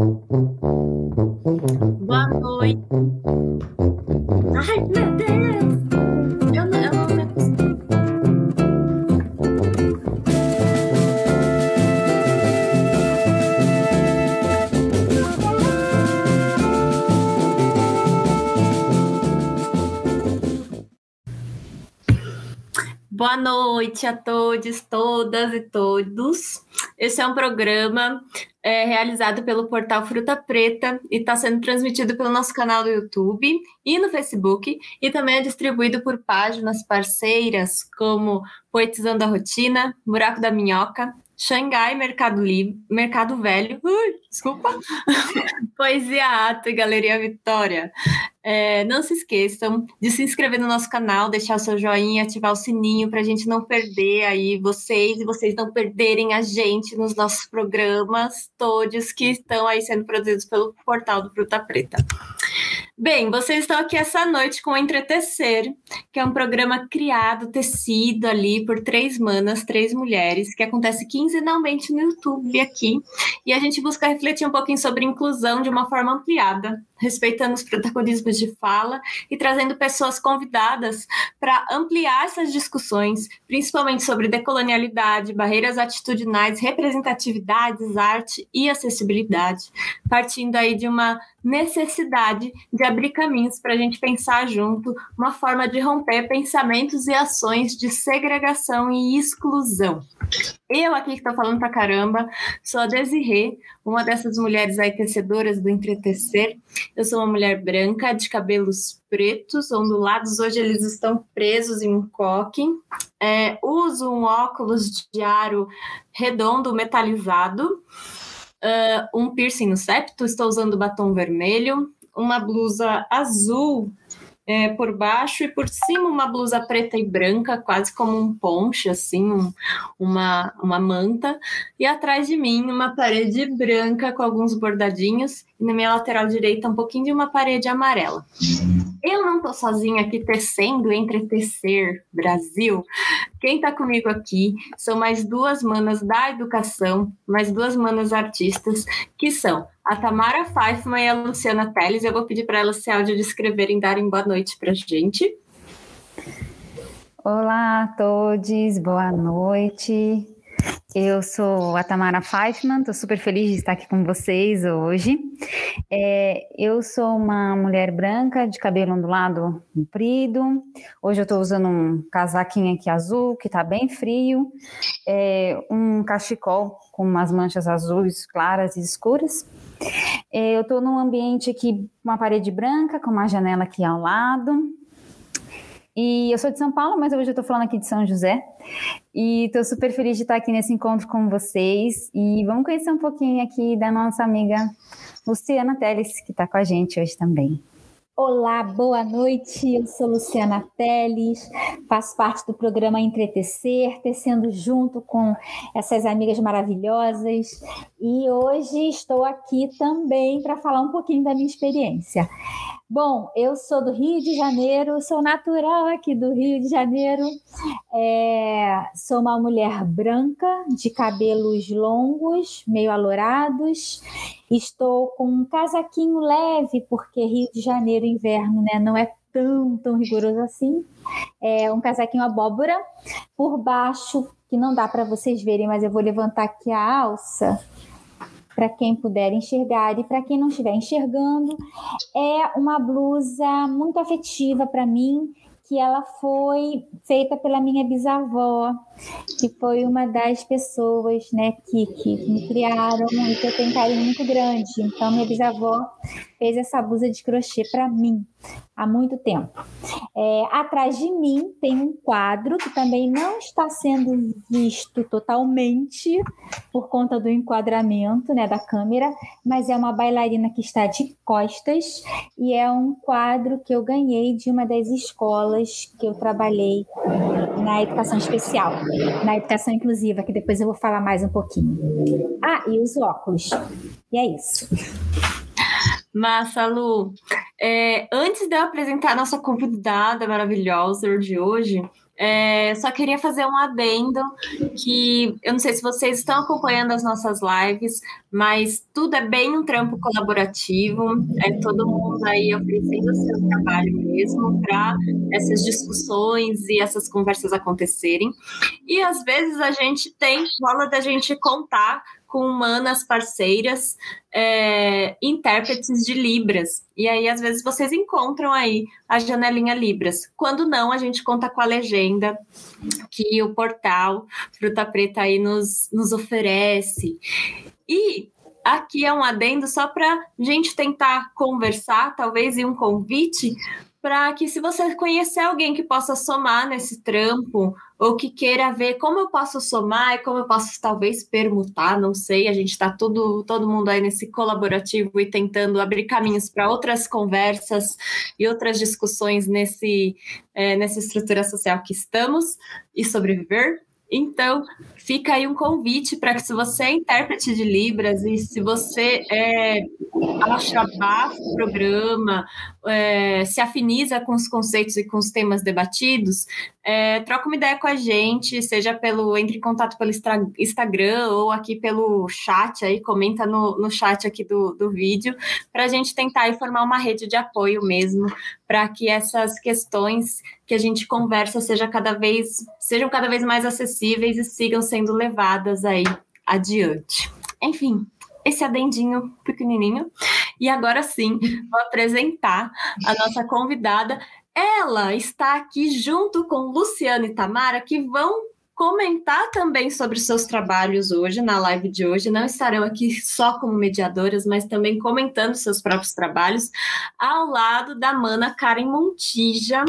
Boa noite. Ai, meu Deus! Eu não, eu não me acostumo. Boa noite a todos, todas e todos. Esse é um programa é, realizado pelo portal Fruta Preta e está sendo transmitido pelo nosso canal do YouTube e no Facebook e também é distribuído por páginas parceiras como Poetizando a Rotina, Buraco da Minhoca, Xangai Mercado Mercado Velho, ui, desculpa, Poesia Ato e Galeria Vitória. É, não se esqueçam de se inscrever no nosso canal, deixar o seu joinha, ativar o sininho para a gente não perder aí vocês e vocês não perderem a gente nos nossos programas, todos que estão aí sendo produzidos pelo portal do Fruta Preta. Bem, vocês estão aqui essa noite com o Entretecer, que é um programa criado, tecido ali por três manas, três mulheres, que acontece quinzenalmente no YouTube aqui. E a gente busca refletir um pouquinho sobre inclusão de uma forma ampliada, respeitando os protagonismos de fala e trazendo pessoas convidadas para ampliar essas discussões, principalmente sobre decolonialidade, barreiras atitudinais, representatividades, arte e acessibilidade, partindo aí de uma necessidade de abrir caminhos para a gente pensar junto uma forma de romper pensamentos e ações de segregação e exclusão. Eu aqui que estou falando pra caramba, sou a Desirê, uma dessas mulheres aí tecedoras do Entretecer. Eu sou uma mulher branca, de cabelos pretos, ondulados. Hoje eles estão presos em um coque. É, uso um óculos de aro redondo metalizado. Uh, um piercing no septo, estou usando batom vermelho, uma blusa azul é, por baixo e por cima uma blusa preta e branca, quase como um ponche, assim, um, uma, uma manta. E atrás de mim uma parede branca com alguns bordadinhos e na minha lateral direita um pouquinho de uma parede amarela. Eu não estou sozinha aqui tecendo, entretecer Brasil. Quem está comigo aqui são mais duas manas da educação, mais duas manas artistas, que são a Tamara Pfeifman e a Luciana Teles. Eu vou pedir para elas se áudio descreverem, darem boa noite para a gente. Olá a todos, boa noite. Eu sou a Tamara Pfeifman, estou super feliz de estar aqui com vocês hoje. É, eu sou uma mulher branca de cabelo ondulado comprido. Hoje eu estou usando um casaquinho aqui azul, que está bem frio, é, um cachecol com umas manchas azuis claras e escuras. É, eu estou num ambiente aqui, uma parede branca, com uma janela aqui ao lado. E eu sou de São Paulo, mas hoje eu estou falando aqui de São José. E estou super feliz de estar aqui nesse encontro com vocês. E vamos conhecer um pouquinho aqui da nossa amiga Luciana Teles, que está com a gente hoje também. Olá, boa noite. Eu sou Luciana Teles, faço parte do programa Entretecer, tecendo junto com essas amigas maravilhosas. E hoje estou aqui também para falar um pouquinho da minha experiência. Bom, eu sou do Rio de Janeiro, sou natural aqui do Rio de Janeiro. É, sou uma mulher branca, de cabelos longos, meio alourados. Estou com um casaquinho leve, porque Rio de Janeiro, inverno, né, não é tão, tão rigoroso assim. É um casaquinho abóbora. Por baixo, que não dá para vocês verem, mas eu vou levantar aqui a alça para quem puder enxergar e para quem não estiver enxergando, é uma blusa muito afetiva para mim, que ela foi feita pela minha bisavó, que foi uma das pessoas né, que, que me criaram e que eu tenho carinho muito grande. Então, minha bisavó fez essa blusa de crochê para mim há muito tempo. É, atrás de mim tem um quadro que também não está sendo visto totalmente por conta do enquadramento né, da câmera, mas é uma bailarina que está de costas e é um quadro que eu ganhei de uma das escolas que eu trabalhei na educação especial, na educação inclusiva, que depois eu vou falar mais um pouquinho. Ah, e os óculos. E é isso. Massa, Lu. É, antes de eu apresentar a nossa convidada maravilhosa de hoje, É, só queria fazer um adendo que eu não sei se vocês estão acompanhando as nossas lives, mas tudo é bem um trampo colaborativo, é todo mundo aí oferecendo o seu trabalho mesmo para essas discussões e essas conversas acontecerem. E às vezes a gente tem, rola da gente contar com humanas parceiras, é, intérpretes de Libras. E aí, às vezes, vocês encontram aí a janelinha Libras. Quando não, a gente conta com a legenda que o portal Fruta Preta aí nos, nos oferece. E aqui é um adendo só para gente tentar conversar, talvez, e um convite para que se você conhecer alguém que possa somar nesse trampo ou que queira ver como eu posso somar e como eu posso talvez permutar, não sei, a gente está todo, todo mundo aí nesse colaborativo e tentando abrir caminhos para outras conversas e outras discussões nesse, é, nessa estrutura social que estamos e sobreviver. Então, fica aí um convite para que, se você é intérprete de Libras e se você é, acha bafo o programa, é, se afiniza com os conceitos e com os temas debatidos, é, troca uma ideia com a gente, seja pelo entre em contato pelo Instagram ou aqui pelo chat aí, comenta no, no chat aqui do, do vídeo, para a gente tentar formar uma rede de apoio mesmo, para que essas questões que a gente conversa seja cada vez, sejam cada vez mais acessíveis e sigam sendo levadas aí adiante. Enfim, esse adendinho pequenininho. E agora sim, vou apresentar a nossa convidada. Ela está aqui junto com Luciana e Tamara, que vão comentar também sobre seus trabalhos hoje, na live de hoje. Não estarão aqui só como mediadoras, mas também comentando seus próprios trabalhos, ao lado da mana Karen Montija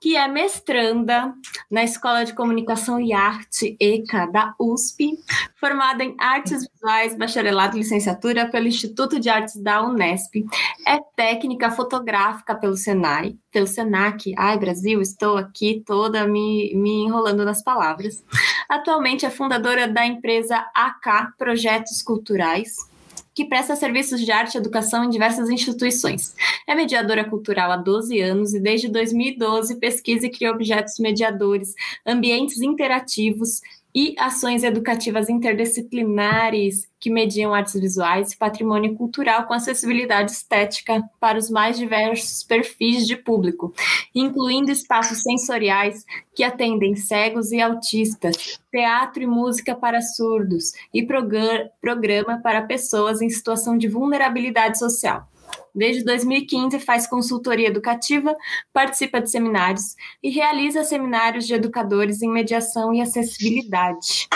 que é mestranda na Escola de Comunicação e Arte ECA da USP, formada em Artes Visuais, bacharelado e licenciatura pelo Instituto de Artes da Unesp. É técnica fotográfica pelo Senai, pelo Senac. Ai, Brasil, estou aqui toda me, me enrolando nas palavras. Atualmente é fundadora da empresa AK Projetos Culturais que presta serviços de arte e educação em diversas instituições. É mediadora cultural há 12 anos e desde 2012 pesquisa e cria objetos mediadores, ambientes interativos e ações educativas interdisciplinares que mediam artes visuais e patrimônio cultural com acessibilidade estética para os mais diversos perfis de público, incluindo espaços sensoriais que atendem cegos e autistas, teatro e música para surdos e programa para pessoas em situação de vulnerabilidade social. Desde 2015 faz consultoria educativa, participa de seminários e realiza seminários de educadores em mediação e acessibilidade.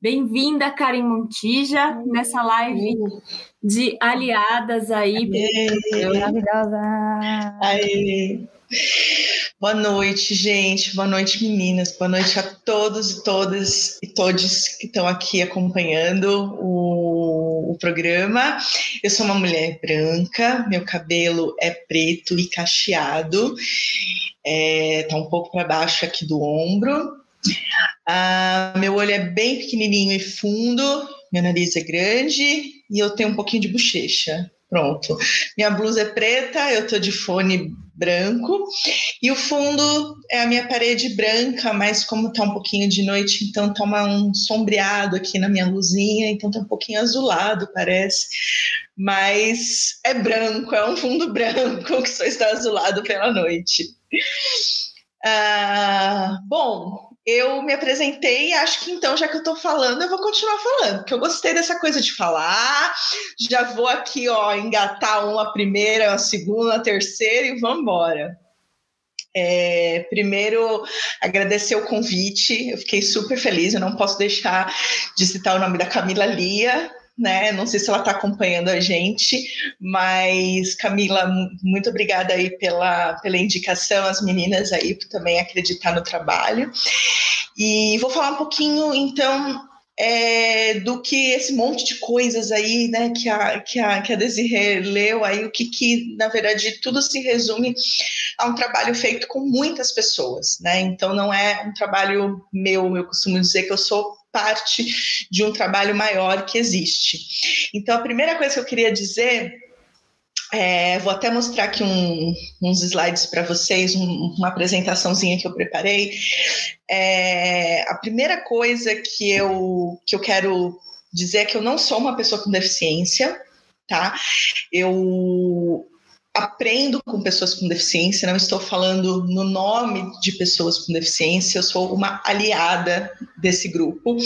Bem-vinda, Karen Montija, nessa live de aliadas aí. Maravilhosa! Aê. Boa noite, gente. Boa noite, meninas. Boa noite a todos e todas e todos que estão aqui acompanhando o, o, programa. Eu sou uma mulher branca, meu cabelo é preto e cacheado, é, tá um pouco para baixo aqui do ombro. Ah, meu olho é bem pequenininho e fundo, meu nariz é grande e eu tenho um pouquinho de bochecha. Pronto. Minha blusa é preta, eu tô de fone branco e o fundo é a minha parede branca, mas como tá um pouquinho de noite, então tá um sombreado aqui na minha luzinha, então tá um pouquinho azulado, parece. Mas é branco, é um fundo branco que só está azulado pela noite. Ah, bom, eu me apresentei e acho que então, já que eu estou falando, eu vou continuar falando, porque eu gostei dessa coisa de falar. Já vou aqui, ó, engatar uma primeira, uma segunda, uma terceira e vamos embora. É, primeiro, agradecer o convite, eu fiquei super feliz. Eu não posso deixar de citar o nome da Camila Lia, né? Não sei se ela está acompanhando a gente, mas Camila, muito obrigada aí pela, pela indicação, as meninas aí por também acreditar no trabalho. E vou falar um pouquinho, então, é, do que esse monte de coisas aí, né, que a, que a, que a Desirê leu aí, o que, que, na verdade, tudo se resume a um trabalho feito com muitas pessoas, né, então não é um trabalho meu, eu costumo dizer que eu sou parte de um trabalho maior que existe. Então, a primeira coisa que eu queria dizer É, vou até mostrar aqui um, uns slides para vocês, um, uma apresentaçãozinha que eu preparei. É, a primeira coisa que eu, que eu quero dizer é que eu não sou uma pessoa com deficiência, tá? Eu aprendo com pessoas com deficiência, não estou falando no nome de pessoas com deficiência, eu sou uma aliada desse grupo.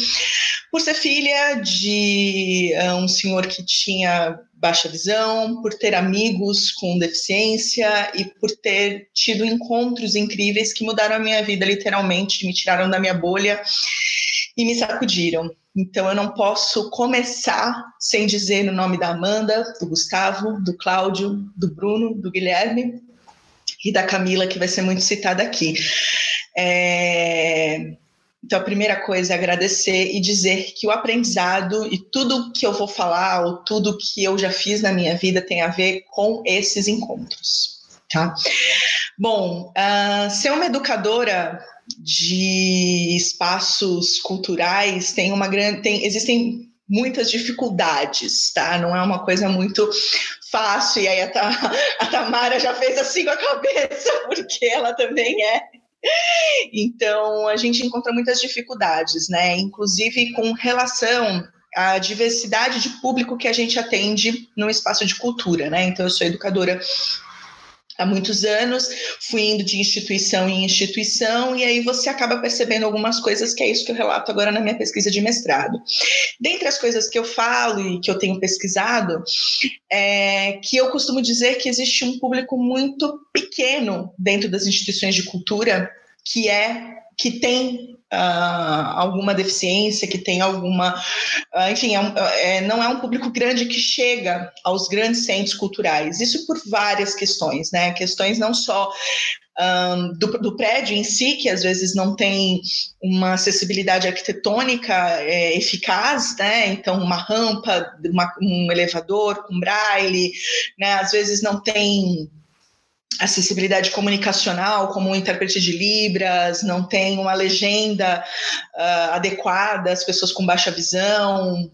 Por ser filha de uh, um senhor que tinha baixa visão, por ter amigos com deficiência e por ter tido encontros incríveis que mudaram a minha vida, literalmente, me tiraram da minha bolha e me sacudiram. Então eu não posso começar sem dizer o nome da Amanda, do Gustavo, do Cláudio, do Bruno, do Guilherme e da Camila, que vai ser muito citada aqui. É... Então, a primeira coisa é agradecer e dizer que o aprendizado e tudo que eu vou falar, ou tudo que eu já fiz na minha vida, tem a ver com esses encontros. Tá? Bom, uh, ser uma educadora de espaços culturais tem uma grande. Tem, existem muitas dificuldades, tá? Não é uma coisa muito fácil. E aí a, a Tamara já fez assim com a cabeça, porque ela também é. Então, a gente encontra muitas dificuldades, né? Inclusive com relação à diversidade de público que a gente atende no espaço de cultura, né? Então, eu sou educadora há muitos anos, fui indo de instituição em instituição, e aí você acaba percebendo algumas coisas, que é isso que eu relato agora na minha pesquisa de mestrado. Dentre as coisas que eu falo e que eu tenho pesquisado, é que eu costumo dizer que existe um público muito pequeno dentro das instituições de cultura que é que tem uh, alguma deficiência, que tem alguma. Uh, enfim, é um, é, não é um público grande que chega aos grandes centros culturais. Isso por várias questões, né? Questões não só. Um, do, do, prédio em si, que às vezes não tem uma acessibilidade arquitetônica é, eficaz, né? Então, uma rampa, uma, um elevador com braille, né? Às vezes não tem acessibilidade comunicacional, como um intérprete de Libras, não tem uma legenda uh, adequada, as pessoas com baixa visão.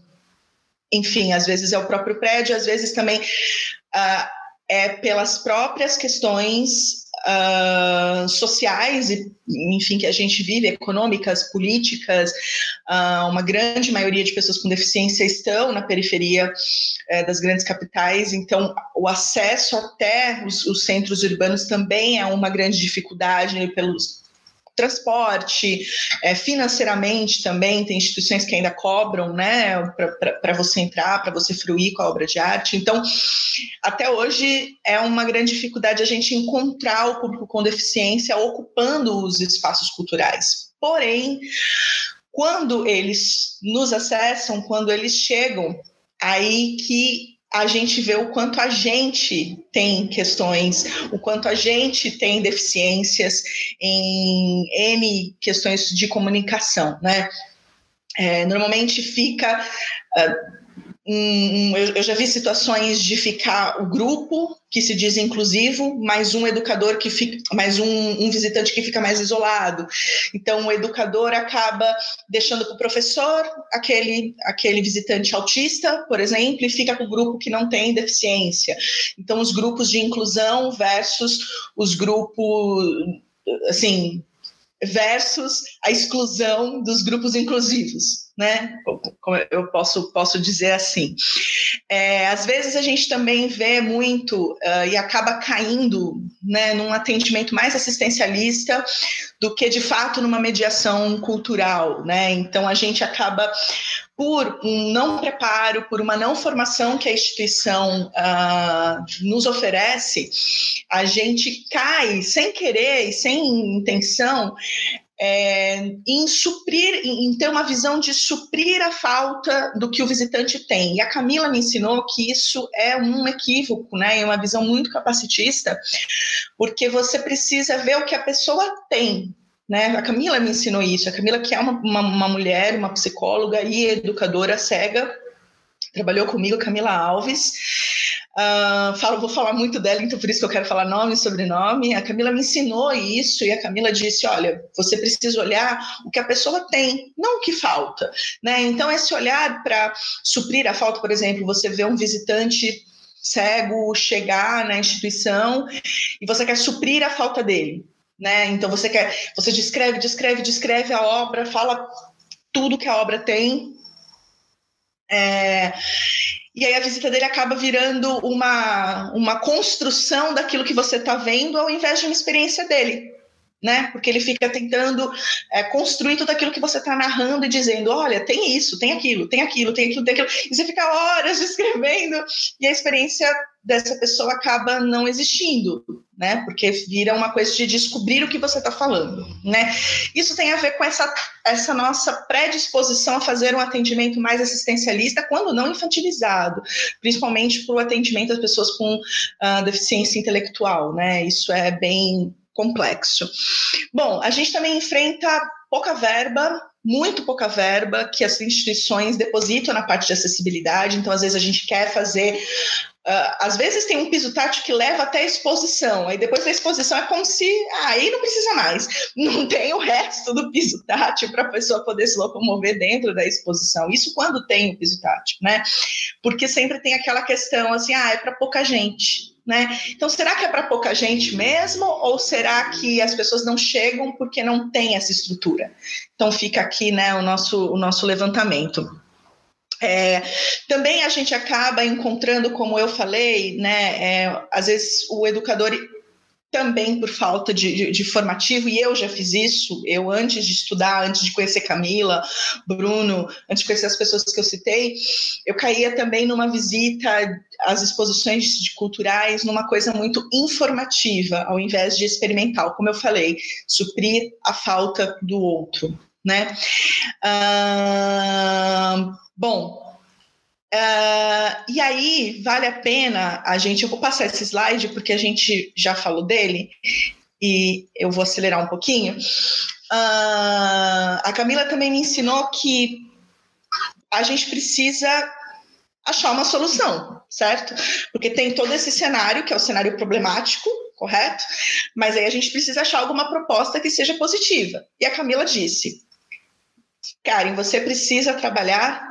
Enfim, às vezes é o próprio prédio, às vezes também uh, é pelas próprias questões uh, sociais e, enfim, que a gente vive, econômicas, políticas, uh, uma grande maioria de pessoas com deficiência estão na periferia uh, das grandes capitais, então o acesso até os, os centros urbanos também é uma grande dificuldade pelos transporte, é, financeiramente também, tem instituições que ainda cobram, né, para você entrar, para você fruir com a obra de arte. Então, até hoje é uma grande dificuldade a gente encontrar o público com deficiência ocupando os espaços culturais. Porém, quando eles nos acessam, quando eles chegam, aí que a gente vê o quanto a gente tem questões, o quanto a gente tem deficiências em N questões de comunicação, né? É, normalmente fica. Uh, um, eu, eu, já vi situações de ficar o grupo que se diz inclusivo, mais um educador que fica, mais um, um visitante que fica mais isolado. Então o educador acaba deixando para o professor aquele, aquele visitante autista, por exemplo, e fica com o grupo que não tem deficiência. Então os grupos de inclusão versus os grupos assim versus a exclusão dos grupos inclusivos né? Como eu posso, posso dizer assim. É, às vezes a gente também vê muito uh, e acaba caindo né, num atendimento mais assistencialista do que de fato numa mediação cultural, né? Então a gente acaba por um não preparo, por uma não formação que a instituição uh, nos oferece, a gente cai sem querer e sem intenção é, em suprir, em ter uma visão de suprir a falta do que o visitante tem. E a Camila me ensinou que isso é um equívoco, né? É uma visão muito capacitista, porque você precisa ver o que a pessoa tem. Né? A Camila me ensinou isso. A Camila, que é uma, uma, uma mulher, uma psicóloga e educadora cega, trabalhou comigo, Camila Alves. Uh, falo, vou falar muito dela, então por isso que eu quero falar nome e sobrenome. A Camila me ensinou isso e a Camila disse: olha, você precisa olhar o que a pessoa tem, não o que falta. Né? Então, esse olhar para suprir a falta, por exemplo, você vê um visitante cego chegar na instituição e você quer suprir a falta dele, né? Então você quer, você descreve, descreve, descreve a obra, fala tudo que a obra tem. É, e aí a visita dele acaba virando uma, uma construção daquilo que você está vendo, ao invés de uma experiência dele né? Porque ele fica tentando é, construir tudo aquilo que você está narrando e dizendo: olha, tem isso, tem aquilo, tem aquilo, tem aquilo, tem aquilo. E você fica horas descrevendo e a experiência dessa pessoa acaba não existindo, né? Porque vira uma coisa de descobrir o que você está falando, né? Isso tem a ver com essa, essa nossa predisposição a fazer um atendimento mais assistencialista, quando não infantilizado, principalmente para o atendimento das pessoas com uh, deficiência intelectual, né? Isso é bem complexo. Bom, a gente também enfrenta pouca verba, muito pouca verba que as instituições depositam na parte de acessibilidade, então às vezes a gente quer fazer Uh, às vezes tem um piso tátil que leva até a exposição, aí depois da exposição é como se ah, aí não precisa mais, não tem o resto do piso tátil para a pessoa poder se locomover dentro da exposição. Isso quando tem o piso tátil, né? Porque sempre tem aquela questão assim, ah, é para pouca gente. Né? Então, será que é para pouca gente mesmo? Ou será que as pessoas não chegam porque não tem essa estrutura? Então, fica aqui né, o, nosso, o nosso levantamento. É, também a gente acaba encontrando, como eu falei, né, é, às vezes o educador também por falta de, de, de, formativo, e eu já fiz isso, eu antes de estudar, antes de conhecer Camila, Bruno, antes de conhecer as pessoas que eu citei, eu caía também numa visita às exposições de culturais, numa coisa muito informativa, ao invés de experimental, como eu falei, suprir a falta do outro, né? Ah, bom, Uh, e aí, vale a pena a gente. Eu vou passar esse slide porque a gente já falou dele e eu vou acelerar um pouquinho. Uh, a Camila também me ensinou que a gente precisa achar uma solução, certo? Porque tem todo esse cenário, que é o cenário problemático, correto? Mas aí a gente precisa achar alguma proposta que seja positiva. E a Camila disse: Karen, você precisa trabalhar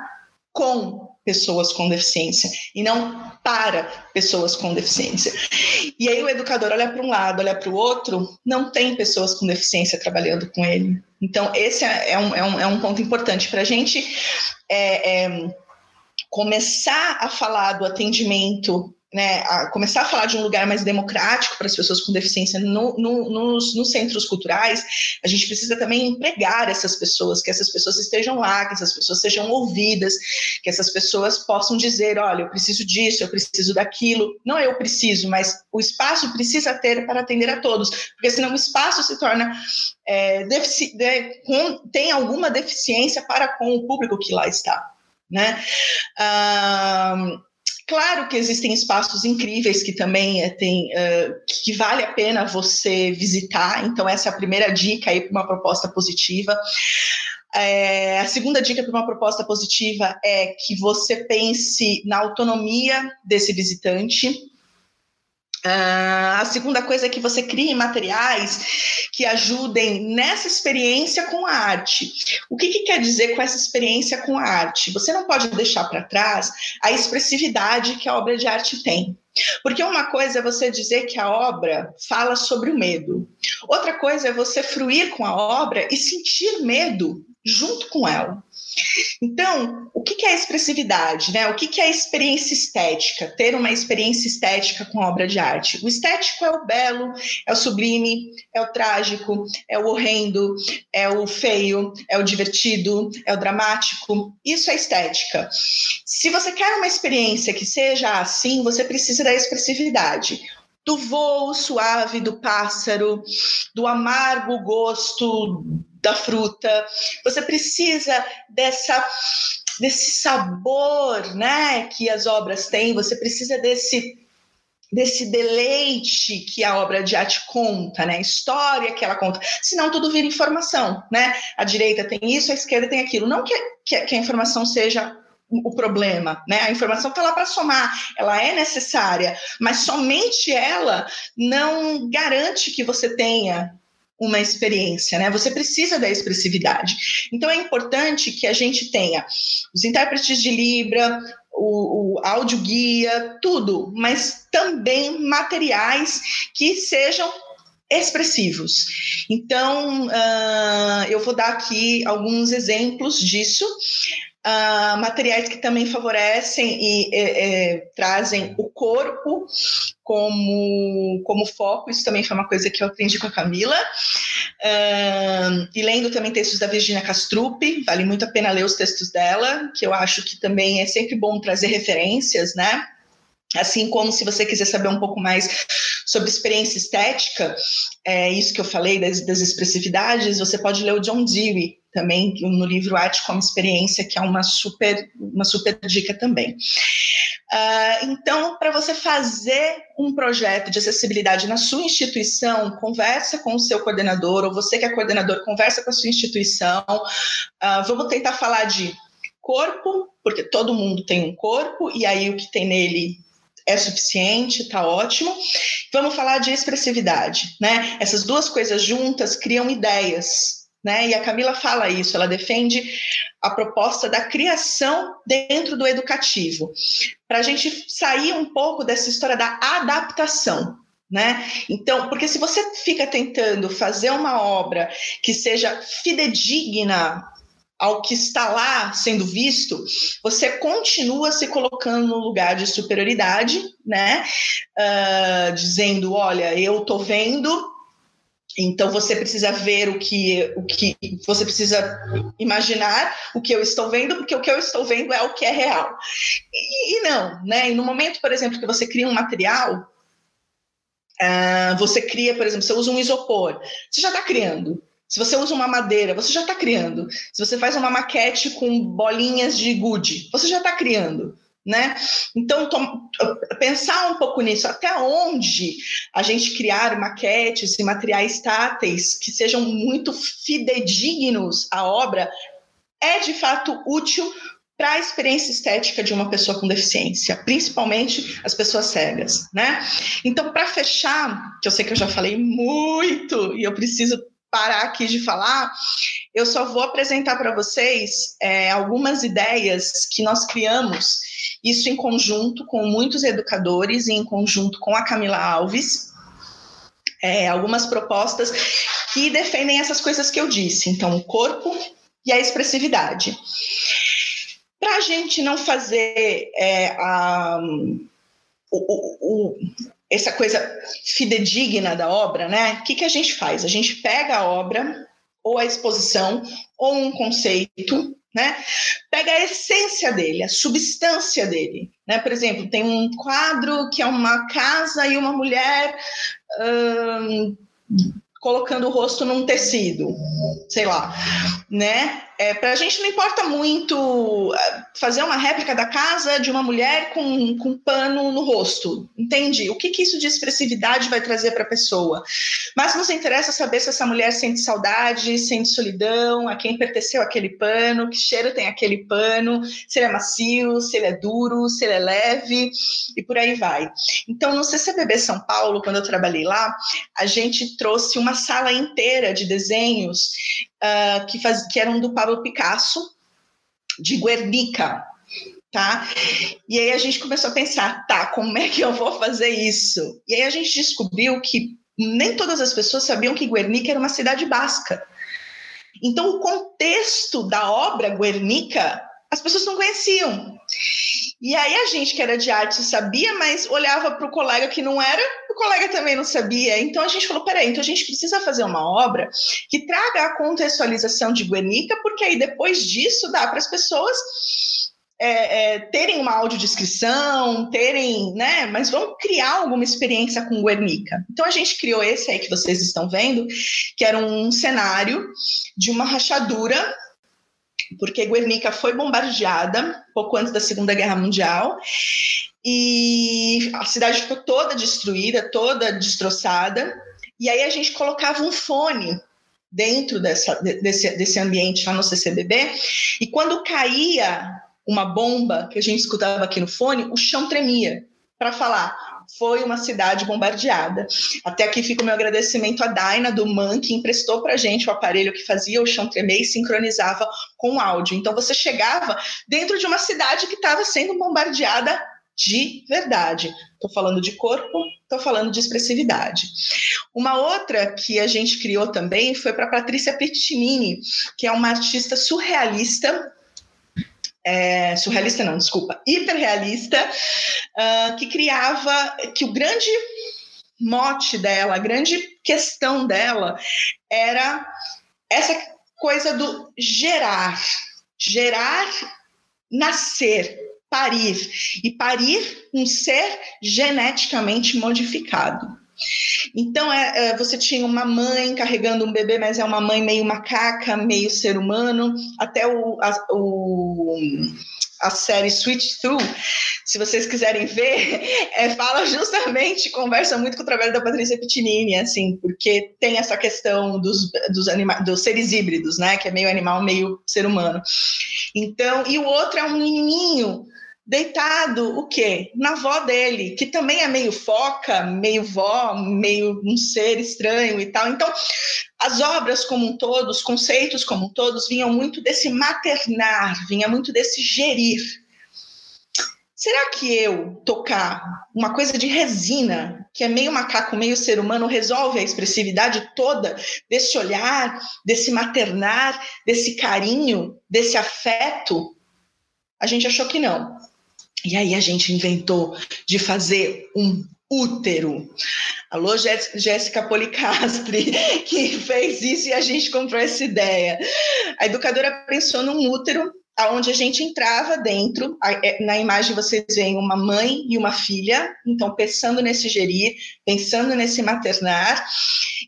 com pessoas com deficiência e não para pessoas com deficiência. E aí o educador olha para um lado, olha para o outro, não tem pessoas com deficiência trabalhando com ele. Então, esse é, é um, é um, é um ponto importante para a gente é, é, começar a falar do atendimento né, a começar a falar de um lugar mais democrático para as pessoas com deficiência no, no, nos, nos, centros culturais, a gente precisa também empregar essas pessoas, que essas pessoas estejam lá, que essas pessoas sejam ouvidas, que essas pessoas possam dizer, olha, eu preciso disso, eu preciso daquilo. Não eu preciso, mas o espaço precisa ter para atender a todos, porque senão o espaço se torna é, de, com, tem alguma deficiência para com o público que lá está. Né? Ah, Claro que existem espaços incríveis que também é, tem, uh, que vale a pena você visitar. Então, essa é a primeira dica aí para uma proposta positiva. É, a segunda dica para uma proposta positiva é que você pense na autonomia desse visitante. Uh, a segunda coisa é que você crie materiais que ajudem nessa experiência com a arte. O que, que quer dizer com essa experiência com a arte? Você não pode deixar para trás a expressividade que a obra de arte tem. Porque uma coisa é você dizer que a obra fala sobre o medo, outra coisa é você fruir com a obra e sentir medo junto com ela. Então, o que é expressividade? Né? O que é experiência estética? Ter uma experiência estética com obra de arte. O estético é o belo, é o sublime, é o trágico, é o horrendo, é o feio, é o divertido, é o dramático. Isso é estética. Se você quer uma experiência que seja assim, você precisa da expressividade do voo suave do pássaro, do amargo gosto da fruta. Você precisa dessa desse sabor, né, que as obras têm. Você precisa desse desse deleite que a obra de arte conta, né? A história que ela conta. Senão tudo vira informação, né? A direita tem isso, a esquerda tem aquilo. Não que, que, que a informação seja o problema, né? A informação está lá para somar, ela é necessária, mas somente ela não garante que você tenha uma experiência, né? Você precisa da expressividade. Então é importante que a gente tenha os intérpretes de Libra, o, o áudio guia, tudo, mas também materiais que sejam expressivos. Então, uh, eu vou dar aqui alguns exemplos disso. Uh, materiais que também favorecem e é, é, trazem o corpo como, como foco, isso também foi uma coisa que eu aprendi com a Camila. Uh, e lendo também textos da Virginia Castrup, vale muito a pena ler os textos dela, que eu acho que também é sempre bom trazer referências, né? Assim como se você quiser saber um pouco mais sobre experiência estética, é isso que eu falei das, das expressividades, você pode ler o John Dewey também no livro Arte como Experiência, que é uma super, uma super dica também. Uh, então, para você fazer um projeto de acessibilidade na sua instituição, conversa com o seu coordenador, ou você que é coordenador, conversa com a sua instituição. Uh, vamos tentar falar de corpo, porque todo mundo tem um corpo, e aí o que tem nele é suficiente, está ótimo. Vamos falar de expressividade, né? Essas duas coisas juntas criam ideias, né? E a Camila fala isso, ela defende a proposta da criação dentro do educativo, para a gente sair um pouco dessa história da adaptação. Né? Então, porque se você fica tentando fazer uma obra que seja fidedigna ao que está lá sendo visto, você continua se colocando no lugar de superioridade, né? Uh, dizendo, olha, eu estou vendo, então você precisa ver o que, o que você precisa imaginar o que eu estou vendo, porque o que eu estou vendo é o que é real. E, e não, né? E no momento, por exemplo, que você cria um material, uh, você cria, por exemplo, você usa um isopor, você já está criando. Se você usa uma madeira, você já está criando. Se você faz uma maquete com bolinhas de gude, você já está criando. Né? Então, pensar um pouco nisso, até onde a gente criar maquetes e materiais táteis que sejam muito fidedignos à obra é de fato útil para a experiência estética de uma pessoa com deficiência, principalmente as pessoas cegas, né? Então, para fechar, que eu sei que eu já falei muito e eu preciso parar aqui de falar, eu só vou apresentar para vocês é, algumas ideias que nós criamos isso em conjunto com muitos educadores e em conjunto com a Camila Alves. É, algumas propostas que defendem essas coisas que eu disse. Então, o corpo e a expressividade. Para a gente não fazer é, a, o, o, essa coisa fidedigna da obra, né? O que, que a gente faz? A gente pega a obra, ou a exposição, ou um conceito, né? Pega a essência dele, a substância dele, né? Por exemplo, tem um quadro que é uma casa e uma mulher hum, colocando o rosto num tecido, sei lá, né? É, para a gente não importa muito é, fazer uma réplica da casa de uma mulher com, com pano no rosto, entende? O que, que isso de expressividade vai trazer para a pessoa? Mas nos interessa saber se essa mulher sente saudade, sente solidão, a quem pertenceu aquele pano, que cheiro tem aquele pano, se ele é macio, se ele é duro, se ele é leve e por aí vai. Então, no CCBB São Paulo, quando eu trabalhei lá, a gente trouxe uma sala inteira de desenhos uh, que, faz, que eram do Pablo Picasso, de Guernica, tá? E aí a gente começou a pensar, tá, como é que eu vou fazer isso? E aí a gente descobriu que nem todas as pessoas sabiam que Guernica era uma cidade basca. Então, o contexto da obra Guernica, as pessoas não conheciam. E aí a gente que era de arte sabia, mas olhava para o colega que não era, o colega também não sabia. Então a gente falou: peraí, então a gente precisa fazer uma obra que traga a contextualização de Guernica, porque aí depois disso dá para as pessoas é, é, terem uma audiodescrição, terem, né? Mas vamos criar alguma experiência com Guernica. Então a gente criou esse aí que vocês estão vendo, que era um cenário de uma rachadura porque Guernica foi bombardeada pouco antes da Segunda Guerra Mundial e a cidade ficou toda destruída, toda destroçada. E aí a gente colocava um fone dentro dessa, desse, desse ambiente lá no CCBB e quando caía uma bomba que a gente escutava aqui no fone, o chão tremia. para falar foi uma cidade bombardeada. Até aqui fica o meu agradecimento à Daina do MAN, que emprestou para gente o aparelho que fazia o chão tremer e sincronizava com áudio. Então você chegava dentro de uma cidade que estava sendo bombardeada de verdade. Estou falando de corpo, estou falando de expressividade. Uma outra que a gente criou também foi para Patrícia Pettinini, que é uma artista surrealista é, surrealista não, desculpa, hiperrealista, uh, que criava, que o grande mote dela, a grande questão dela era essa coisa do gerar, gerar, nascer, parir, e parir um ser geneticamente modificado. Então, é, é, você tinha uma mãe carregando um bebê, mas é uma mãe meio macaca, meio ser humano. Até o, a, o, a série Switch Through, se vocês quiserem ver, é, fala justamente, conversa muito com o trabalho da Patrícia Pittinini, assim, porque tem essa questão dos, dos, anima dos seres híbridos, né? Que é meio animal, meio ser humano. Então, e o outro é um menininho deitado o quê? Na avó dele, que também é meio foca, meio vó, meio um ser estranho e tal. Então, as obras como um todo, os conceitos como um todos vinham muito desse maternar, vinha muito desse gerir. Será que eu tocar uma coisa de resina, que é meio macaco, meio ser humano, resolve a expressividade toda desse olhar, desse maternar, desse carinho, desse afeto? A gente achou que não. E aí a gente inventou de fazer um útero. Alô, Jéssica Policastri, que fez isso e a gente comprou essa ideia. A educadora pensou num útero aonde a gente entrava dentro, é, na imagem vocês veem uma mãe e uma filha, então pensando nesse gerir, pensando nesse maternar,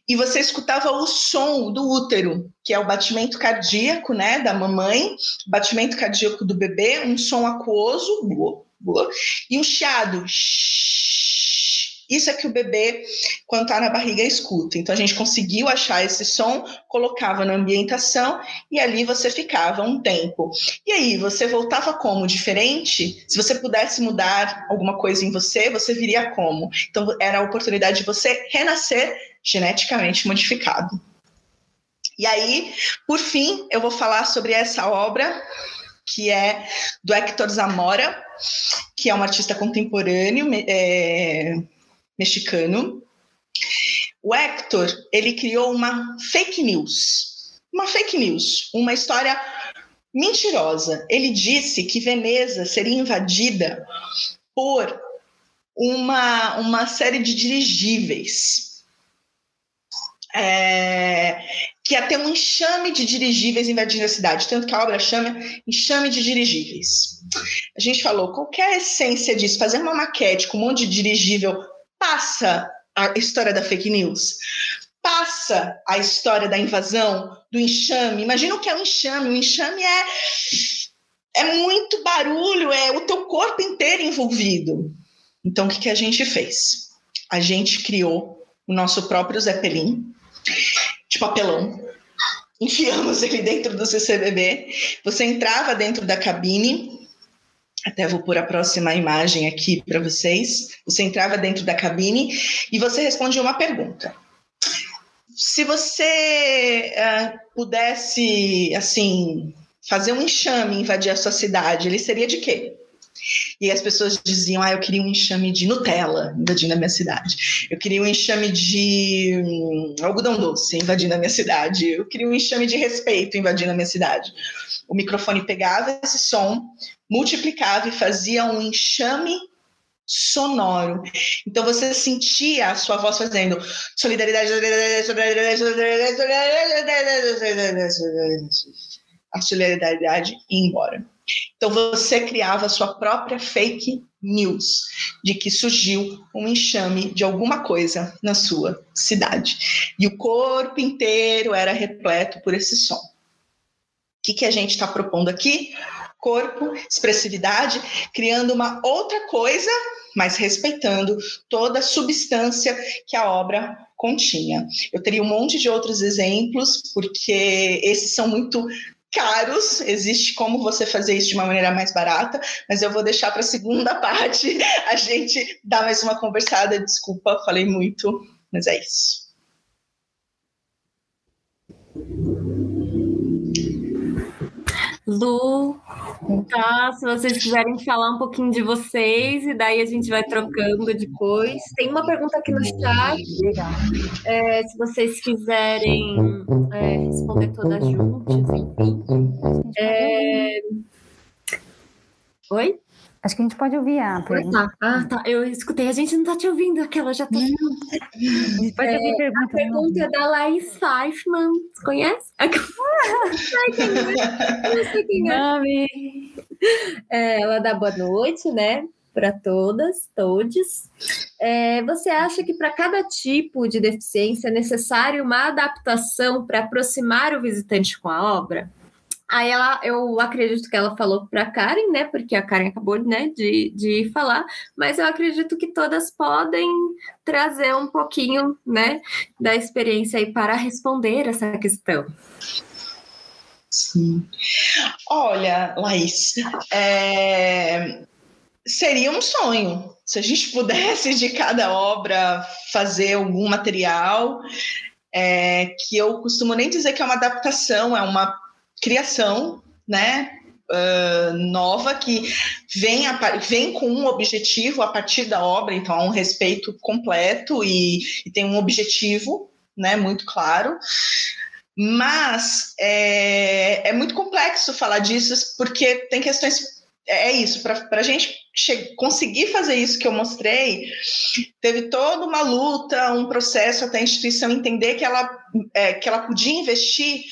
e você escutava o som do útero, que é o batimento cardíaco, né, da mamãe, batimento cardíaco do bebê, um som aquoso, e um chiado. Isso é que o bebê, quando está na barriga, escuta. Então a gente conseguiu achar esse som, colocava na ambientação e ali você ficava um tempo. E aí, você voltava como? Diferente? Se você pudesse mudar alguma coisa em você, você viria como? Então era a oportunidade de você renascer geneticamente modificado. E aí, por fim, eu vou falar sobre essa obra que é do Hector Zamora, que é um artista contemporâneo é, mexicano. O Hector, ele criou uma fake news, uma fake news, uma história mentirosa. Ele disse que Veneza seria invadida por uma, uma série de dirigíveis. É, que ia ter um enxame de dirigíveis invadindo a cidade, tanto que a obra chama enxame de dirigíveis. A gente falou, qual é essência disso? Fazer uma maquete com um monte de dirigível passa a história da fake news, passa a história da invasão, do enxame. Imagina o que é um enxame. O enxame é, é muito barulho, é o teu corpo inteiro envolvido. Então, o que, que a gente fez? A gente criou o nosso próprio Zeppelin, de papelão. Enfiamos ele dentro do CCBB. Você entrava dentro da cabine. Até vou pôr a próxima imagem aqui para vocês. Você entrava dentro da cabine e você respondia uma pergunta. Se você uh, pudesse, assim, fazer um enxame, invadir a sua cidade, ele seria de quê? E as pessoas diziam: ah, eu queria um enxame de Nutella invadindo a minha cidade. Eu queria um enxame de hum, algodão doce invadindo a minha cidade. Eu queria um enxame de respeito invadindo a minha cidade. O microfone pegava esse som, multiplicava e fazia um enxame sonoro. Então você sentia a sua voz fazendo solidariedade, solidariedade, solidariedade, solidariedade, solidariedade, a solidariedade ir embora. Então você criava sua própria fake news de que surgiu um enxame de alguma coisa na sua cidade. E o corpo inteiro era repleto por esse som. O que, que a gente está propondo aqui? Corpo, expressividade, criando uma outra coisa, mas respeitando toda a substância que a obra continha. Eu teria um monte de outros exemplos, porque esses são muito caros, existe como você fazer isso de uma maneira mais barata, mas eu vou deixar para a segunda parte a gente dar mais uma conversada. Desculpa, falei muito, mas é isso. Lu, tá? Se vocês quiserem falar um pouquinho de vocês, e daí a gente vai trocando depois. Tem uma pergunta aqui no chat. É, se vocês quiserem é, responder todas juntas, enfim. É... Oi? Acho que a gente pode ouvir a pergunta. Ah, tá. Eu escutei. A gente não tá te ouvindo, aquela já tá. A gente pode É, ouvir pergunta. A pergunta é da Laís Feifman. Conhece? Não sei quem é. Não sei quem é. Nome. É, ela dá boa noite, né? Para todas, todes. É, você acha que para cada tipo de deficiência é necessário uma adaptação para aproximar o visitante com a obra? Aí ela, eu acredito que ela falou para Karen, né? Porque a Karen acabou né, de, de falar, mas eu acredito que todas podem trazer um pouquinho, né, da experiência aí para responder essa questão. Sim. Olha, Laís, é, seria um sonho se a gente pudesse de cada obra fazer algum material é, que eu costumo nem dizer que é uma adaptação, é uma criação, né? Uh, nova que vem, a, vem com um objetivo a partir da obra, então há um respeito completo e, e tem um objetivo, né? Muito claro. Mas é, é muito complexo falar disso, porque tem questões. É isso, para a gente conseguir fazer isso que eu mostrei, teve toda uma luta, um processo até a instituição entender que ela, é, que ela podia investir,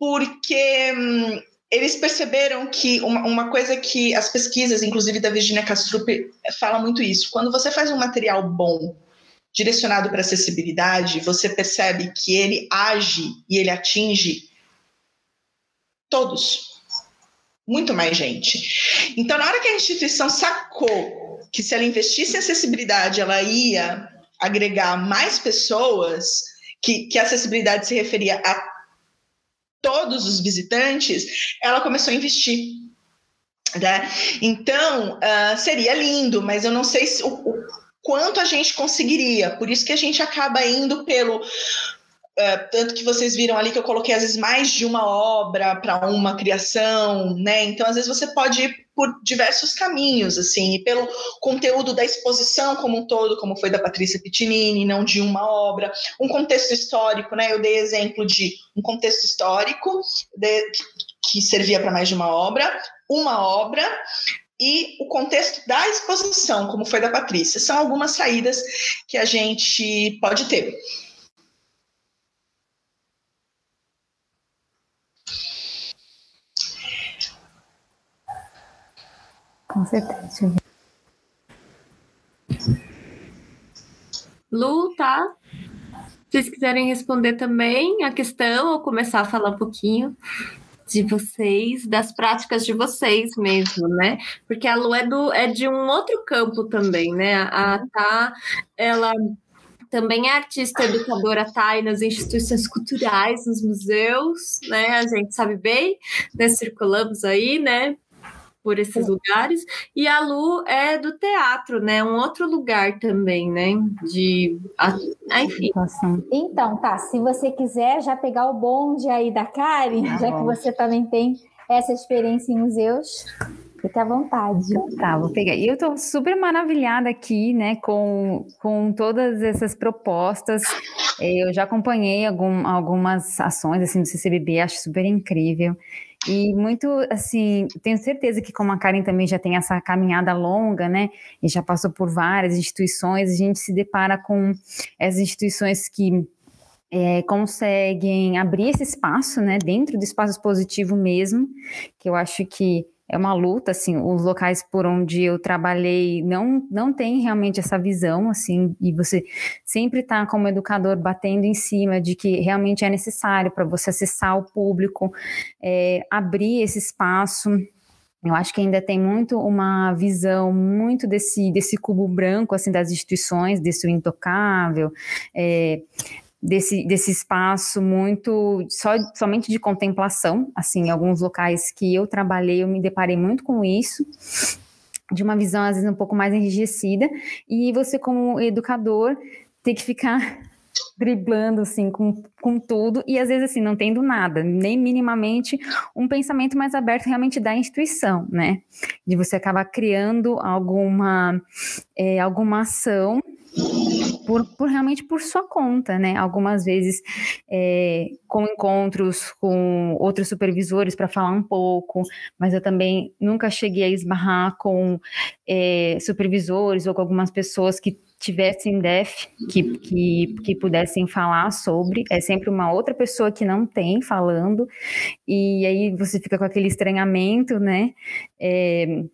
porque hum, eles perceberam que uma, uma, coisa que as pesquisas, inclusive da Virginia Castrup, fala muito isso. Quando você faz um material bom, direcionado para acessibilidade, você percebe que ele age e ele atinge todos, muito mais gente. Então, na hora que a instituição sacou que se ela investisse em acessibilidade, ela ia agregar mais pessoas, que, que acessibilidade se referia a todos os visitantes, ela começou a investir. Né? Então, uh, seria lindo, mas eu não sei se, o, o quanto a gente conseguiria. Por isso que a gente acaba indo pelo. Uh, tanto que vocês viram ali que eu coloquei às vezes mais de uma obra para uma criação, né? Então, às vezes você pode ir por diversos caminhos, assim, e pelo conteúdo da exposição como um todo, como foi da Patrícia Pitinini, não de uma obra, um contexto histórico, né? Eu dei exemplo de um contexto histórico de, que servia para mais de uma obra, uma obra, e o contexto da exposição, como foi da Patrícia. São algumas saídas que a gente pode ter. Com certeza. Lu, tá? Se vocês quiserem responder também a questão ou começar a falar um pouquinho de vocês, das práticas de vocês mesmo, né? Porque a Lu é, do, é de um outro campo também, né? A Tá, ela também é artista educadora Thay nas instituições culturais, nos museus, né? A gente sabe bem, né? Circulamos aí, né? Por esses lugares. E a Lu é do teatro, né? Um outro lugar também, né? De. Enfim. Então, tá. Se você quiser já pegar o bonde aí da Karen, Tá já bom. que você também tem essa experiência em museus, fique à vontade. Tá, vou pegar. E eu tô super maravilhada aqui, né, com, com todas essas propostas. Eu já acompanhei algum, algumas ações, assim, do CCBB, acho super incrível. E muito, assim, tenho certeza que como a Karen também já tem essa caminhada longa, né, e já passou por várias instituições, a gente se depara com essas instituições que é, conseguem abrir esse espaço, né, dentro do espaço expositivo mesmo, que eu acho que é uma luta, assim, os locais por onde eu trabalhei não, não tem realmente essa visão, assim, e você sempre está como educador batendo em cima de que realmente é necessário para você acessar o público, é, abrir esse espaço, eu acho que ainda tem muito uma visão muito desse, desse cubo branco, assim, das instituições, desse intocável, é, desse, desse espaço muito só, somente de contemplação, assim, alguns locais que eu trabalhei, eu me deparei muito com isso, de uma visão às vezes um pouco mais enrijecida, e você como educador ter que ficar driblando assim com, com tudo e às vezes assim não tendo nada, nem minimamente um pensamento mais aberto realmente da instituição, né? De você acabar criando alguma é, alguma ação por, por, realmente por sua conta, né? Algumas vezes é, com encontros com outros supervisores para falar um pouco, mas eu também nunca cheguei a esbarrar com é, supervisores ou com algumas pessoas que tivessem DEF que, que, que pudessem falar sobre, é sempre uma outra pessoa que não tem falando, e aí você fica com aquele estranhamento, né? É,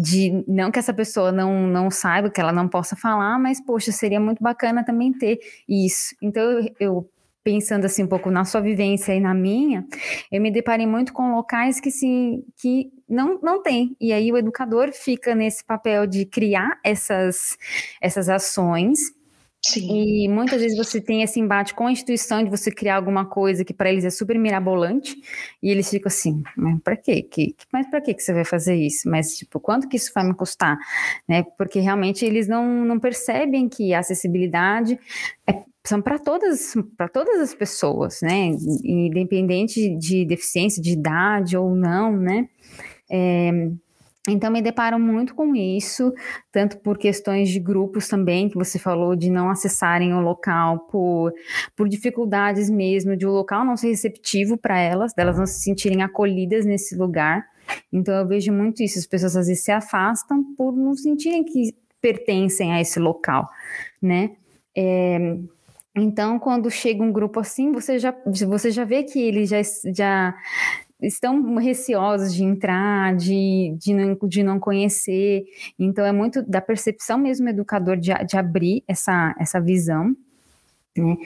de não que essa pessoa não, não saiba, que ela não possa falar, mas poxa, seria muito bacana também ter isso. Então eu, pensando assim um pouco na sua vivência e na minha, eu me deparei muito com locais que se que não não tem. E aí o educador fica nesse papel de criar essas essas ações Sim. E muitas vezes você tem esse embate com a instituição de você criar alguma coisa que para eles é super mirabolante e eles ficam assim, mas para quê? Que, mas para que você vai fazer isso? Mas tipo, quanto que isso vai me custar? Né? Porque realmente eles não, não percebem que a acessibilidade é, são para todas para todas as pessoas, né? Independente de deficiência, de idade ou não, né? É, então, me deparo muito com isso, tanto por questões de grupos também, que você falou de não acessarem o local por, por dificuldades mesmo, de o local não ser receptivo para elas, delas não se sentirem acolhidas nesse lugar. Então, eu vejo muito isso, as pessoas às vezes se afastam por não sentirem que pertencem a esse local, né? É, então, quando chega um grupo assim, você já, você já vê que ele já, já estão receosos de entrar, de, de, não, de não conhecer. Então, é muito da percepção mesmo educador de, de abrir essa, essa visão. Né?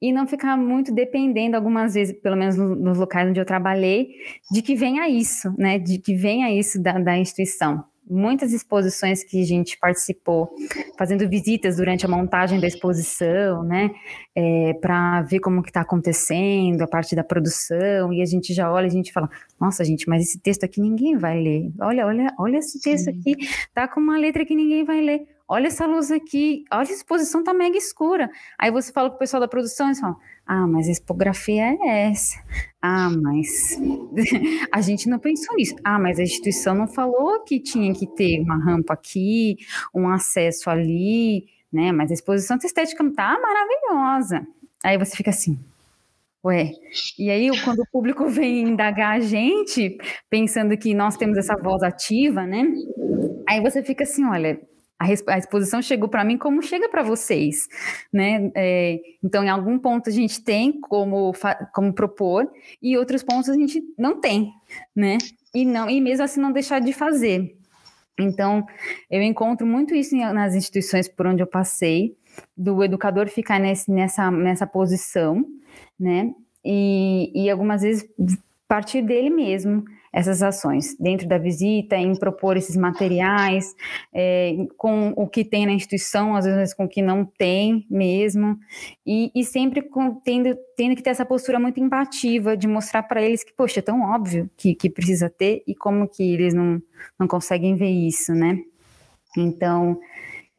E não ficar muito dependendo, algumas vezes, pelo menos nos locais onde eu trabalhei, de que venha isso, né? De que venha isso da, da instituição muitas exposições que a gente participou, fazendo visitas durante a montagem da exposição, né, é, para ver como que está acontecendo, a parte da produção, e a gente já olha, a gente fala, nossa gente, mas esse texto aqui ninguém vai ler, olha, olha, olha esse texto Sim. aqui, tá com uma letra que ninguém vai ler, olha essa luz aqui, olha a exposição tá mega escura, aí você fala com o pessoal da produção, eles falam, ah, mas a expografia é essa. Ah, mas a gente não pensou nisso. Ah, mas a instituição não falou que tinha que ter uma rampa aqui, um acesso ali, né? Mas a exposição estética tá maravilhosa. Aí você fica assim, Ué, e aí quando o público vem indagar a gente, pensando que nós temos essa voz ativa, né? Aí você fica assim, olha, a, exposição chegou para mim como chega para vocês, né? É, então, em algum ponto a gente tem como, como propor e outros pontos a gente não tem, né? E não e mesmo assim não deixar de fazer. Então, eu encontro muito isso nas instituições por onde eu passei, do educador ficar nesse, nessa, nessa posição, né? E, e algumas vezes partir dele mesmo, essas ações dentro da visita, em propor esses materiais, é, com o que tem na instituição, às vezes com o que não tem mesmo, e, e sempre com, tendo, tendo que ter essa postura muito empativa de mostrar para eles que, poxa, é tão óbvio que, que precisa ter e como que eles não, não conseguem ver isso, né? Então,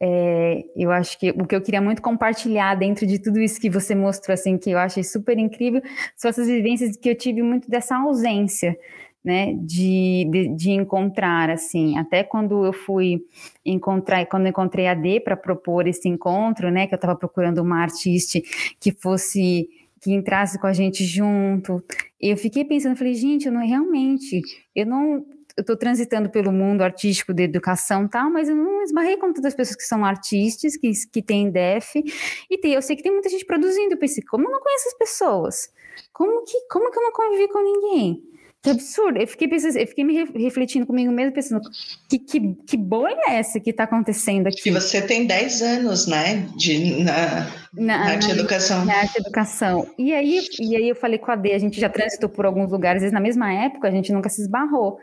é, eu acho que o que eu queria muito compartilhar dentro de tudo isso que você mostrou, assim, que eu achei super incrível, são essas vivências que eu tive muito dessa ausência, né, de, de, de, encontrar, assim, até quando eu fui encontrar, quando encontrei a D para propor esse encontro, né, que eu estava procurando uma artista que fosse, que entrasse com a gente junto, eu fiquei pensando, falei, gente, eu não, realmente, eu não, eu estou transitando pelo mundo artístico de educação tal, mas eu não esbarrei com todas as pessoas que são artistas, que, que têm DEF, e tem, eu sei que tem muita gente produzindo, eu pensei, como eu não conheço as pessoas? Como que, como que eu não convivi com ninguém? Que absurdo. Eu fiquei, pensando, eu fiquei me refletindo comigo mesmo, pensando, que, que, que boa é essa que está acontecendo aqui? Que você tem 10 anos, né, de, na, na, na arte educação. Na arte educação. E aí, e aí eu falei com a D, a gente já transitou por alguns lugares, às vezes na mesma época a gente nunca se esbarrou.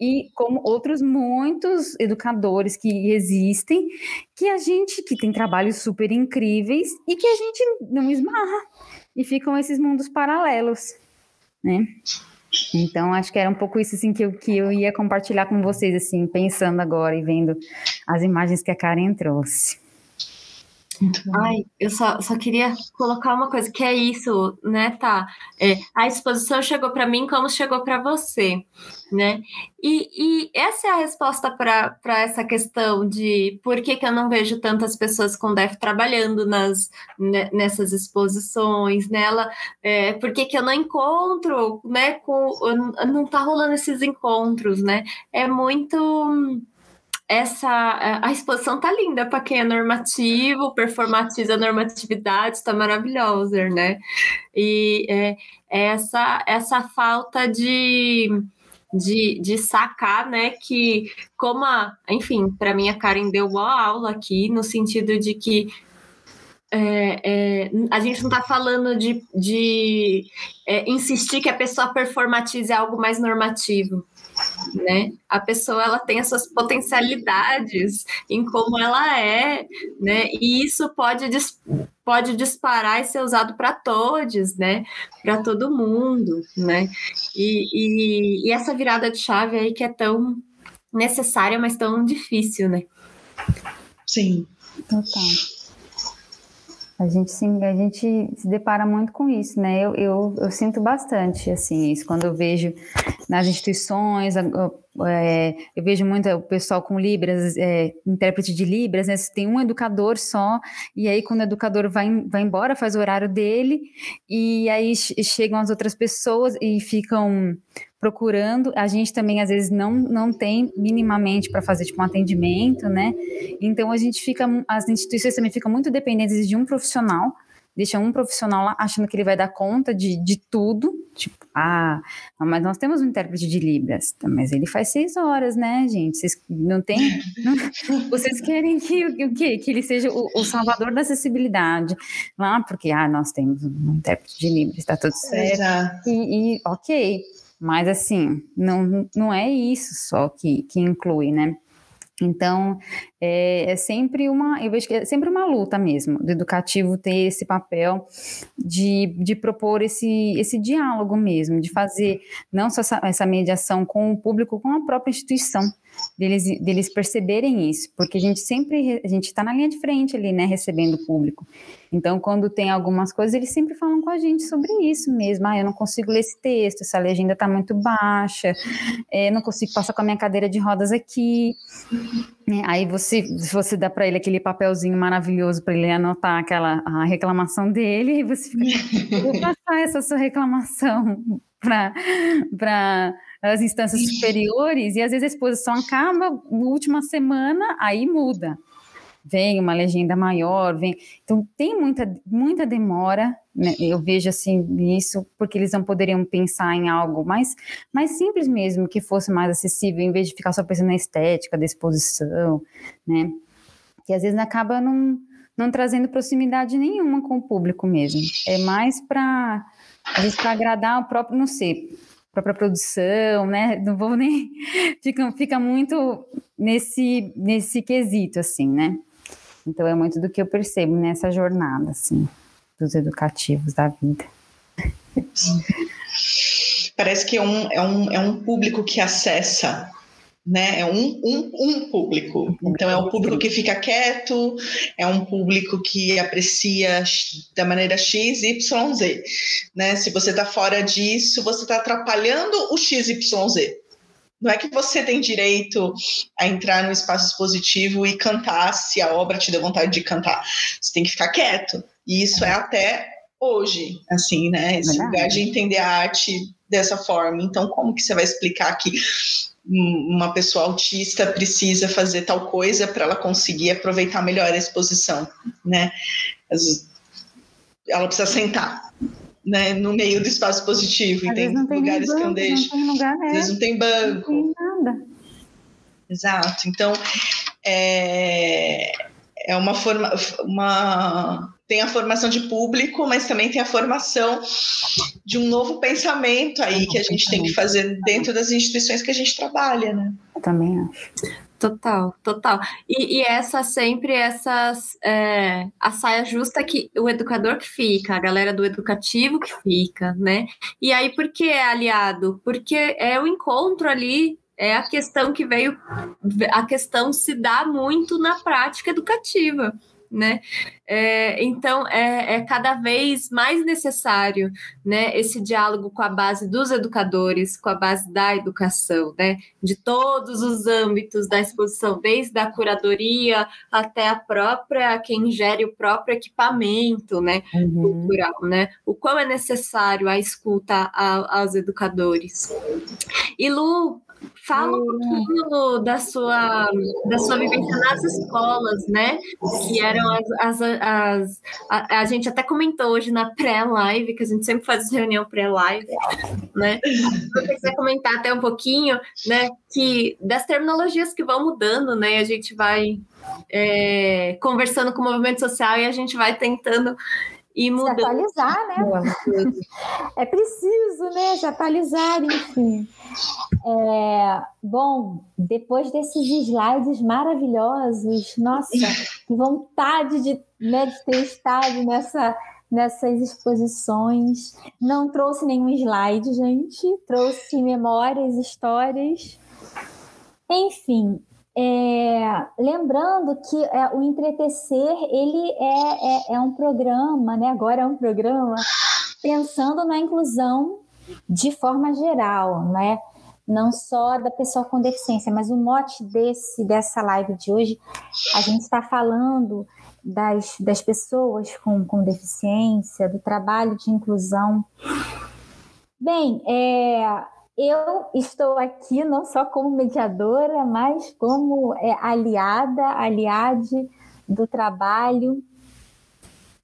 E como outros muitos educadores que existem, que a gente, que tem trabalhos super incríveis e que a gente não esbarra. E ficam esses mundos paralelos, né? Então, acho que era um pouco isso assim, que, eu, que eu ia compartilhar com vocês, assim, pensando agora e vendo as imagens que a Karen trouxe. Ai, eu só, só queria colocar uma coisa, que é isso, né, tá? É, a exposição chegou para mim como chegou para você, né? E, e, essa é a resposta para essa questão de por que, que eu não vejo tantas pessoas com DEF trabalhando nas, né, nessas exposições, nela, é, por que, que eu não encontro, né, com, não tá rolando esses encontros, né? É muito essa a exposição tá linda para quem é normativo, performatiza a normatividade, está maravilhosa, né? E é, essa essa falta de de, de sacar, né, que como a, enfim, para mim a Karen deu boa aula aqui, no sentido de que é, é, a gente não está falando de, de é, insistir que a pessoa performatize algo mais normativo né? A pessoa ela tem as suas potencialidades em como ela é, né? E isso pode dis pode disparar e ser usado para todos, né? Para todo mundo, né? E, e, e essa virada de chave aí que é tão necessária, mas tão difícil, né? Sim. Total. A gente, sim, a gente se depara muito com isso, né? Eu, eu, eu sinto bastante, assim, isso quando eu vejo nas instituições, é, eu vejo muito o pessoal com Libras, é, intérprete de Libras, né? Tem um educador só, e aí quando o educador vai, vai embora, faz o horário dele, e aí chegam as outras pessoas e ficam procurando. A gente também, às vezes, não, não tem minimamente para fazer tipo, um atendimento, né? Então, a gente fica, as instituições também ficam muito dependentes de um profissional, deixam um profissional lá achando que ele vai dar conta de, de tudo. Tipo, ah, não, mas nós temos um intérprete de Libras, mas ele faz seis horas, né, gente? Vocês não tem. Não, vocês querem que o quê? Que ele seja o, o, salvador da acessibilidade lá, porque ah, nós temos um intérprete de Libras, está tudo certo. E, e ok. Mas, assim, não, não é isso só que, que inclui, né? Então, é, é, sempre uma, eu vejo que é sempre uma luta mesmo, do educativo ter esse papel de, de propor esse, esse diálogo mesmo, de fazer não só essa, essa mediação com o público, com a própria instituição, deles, deles perceberem isso, porque a gente sempre, a gente está na linha de frente ali, né, recebendo o público. Então, quando tem algumas coisas, eles sempre falam com a gente sobre isso mesmo. Ah, eu não consigo ler esse texto, essa legenda está muito baixa, é, não consigo passar com a minha cadeira de rodas aqui. É, aí você, você dá para ele aquele papelzinho maravilhoso para ele anotar aquela a reclamação dele, e você fica, vou passar essa sua reclamação para as instâncias superiores, e às vezes a exposição acaba, na última semana, aí muda. Vem uma legenda maior, vem. Então tem muita, muita demora, né? Eu vejo assim isso, porque eles não poderiam pensar em algo mais, mais simples mesmo, que fosse mais acessível, em vez de ficar só pensando na estética da exposição, né? Que às vezes acaba não, não trazendo proximidade nenhuma com o público mesmo. É mais para às vezes para agradar o próprio, não sei, própria produção, né? Não vou nem fica, fica muito nesse nesse quesito assim, né? Então é muito do que eu percebo nessa jornada assim dos educativos da vida. Parece que é um, é um, é um público que acessa né? É um, um, um público. Então é um público que fica quieto, é um público que aprecia da maneira X, Y, Z. Né? Se você está fora disso, você está atrapalhando o X, Y, Z. Não é que você tem direito a entrar no espaço expositivo e cantar se a obra te deu vontade de cantar. Você tem que ficar quieto. E isso é até hoje, assim, né? Esse lugar de entender a arte dessa forma. Então, como que você vai explicar que uma pessoa autista precisa fazer tal coisa para ela conseguir aproveitar melhor a exposição, né? Ela precisa sentar. né, no meio do espaço positivo. Às e tem, tem lugares banco, que eu deixo. Não tem lugar, né? Às vezes não tem banco. Não tem nada. Exato. Então, é, é uma forma. Uma, tem a formação de público, mas também tem a formação de um novo pensamento aí que a gente tem que fazer dentro das instituições que a gente trabalha, né? Eu também acho. Total, total. E, e essa sempre essas é, a saia justa que o educador que fica, a galera do educativo que fica, né? E aí por que é aliado? Porque é o encontro ali é a questão que veio, a questão se dá muito na prática educativa né? É, então é, é, cada vez mais necessário, né, esse diálogo com a base dos educadores, com a base da educação, né, de todos os âmbitos da exposição, desde a curadoria até a própria quem gere o próprio equipamento, né, uhum. cultural, né? O quão é necessário a escuta a, aos educadores. E Lu, Fala um pouquinho da sua, da sua vivência nas escolas, né? Que eram as. as, as a, a, gente até comentou hoje na pré-live, que a gente sempre faz reunião pré-live, né? Se quiser comentar até um pouquinho, né? Que das terminologias que vão mudando, né? A gente vai é, conversando com o movimento social e a gente vai tentando e mudando. Se atualizar, né? é preciso, né? Se atualizar, enfim. É, bom, depois desses slides maravilhosos, nossa, que vontade de, né, de ter estado nessa, nessas exposições. Não trouxe nenhum slide, gente, trouxe memórias, histórias. Enfim, é, lembrando que é, o Entretecer ele é, é, é, um programa, né? agora é um programa pensando na inclusão de forma geral, né? não só da pessoa com deficiência, mas o mote desse dessa live de hoje, a gente está falando das, das pessoas com, com deficiência, do trabalho de inclusão. Bem, é, eu estou aqui não só como mediadora, mas como é, aliada, aliade do trabalho.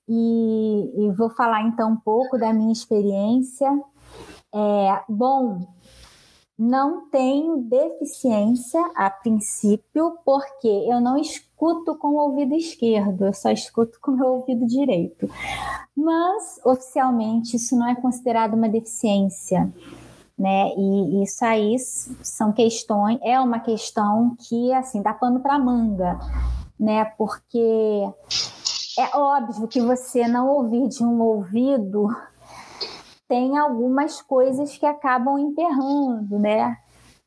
E, e, vou falar então um pouco da minha experiência. É, bom, não tenho deficiência a princípio, porque eu não escuto com o ouvido esquerdo, eu só escuto com o meu ouvido direito. Mas, oficialmente, isso não é considerado uma deficiência né? E isso aí são questões, é uma questão que assim dá pano para manga, né? Porque é óbvio que você não ouvir de um ouvido tem algumas coisas que acabam emperrando, né?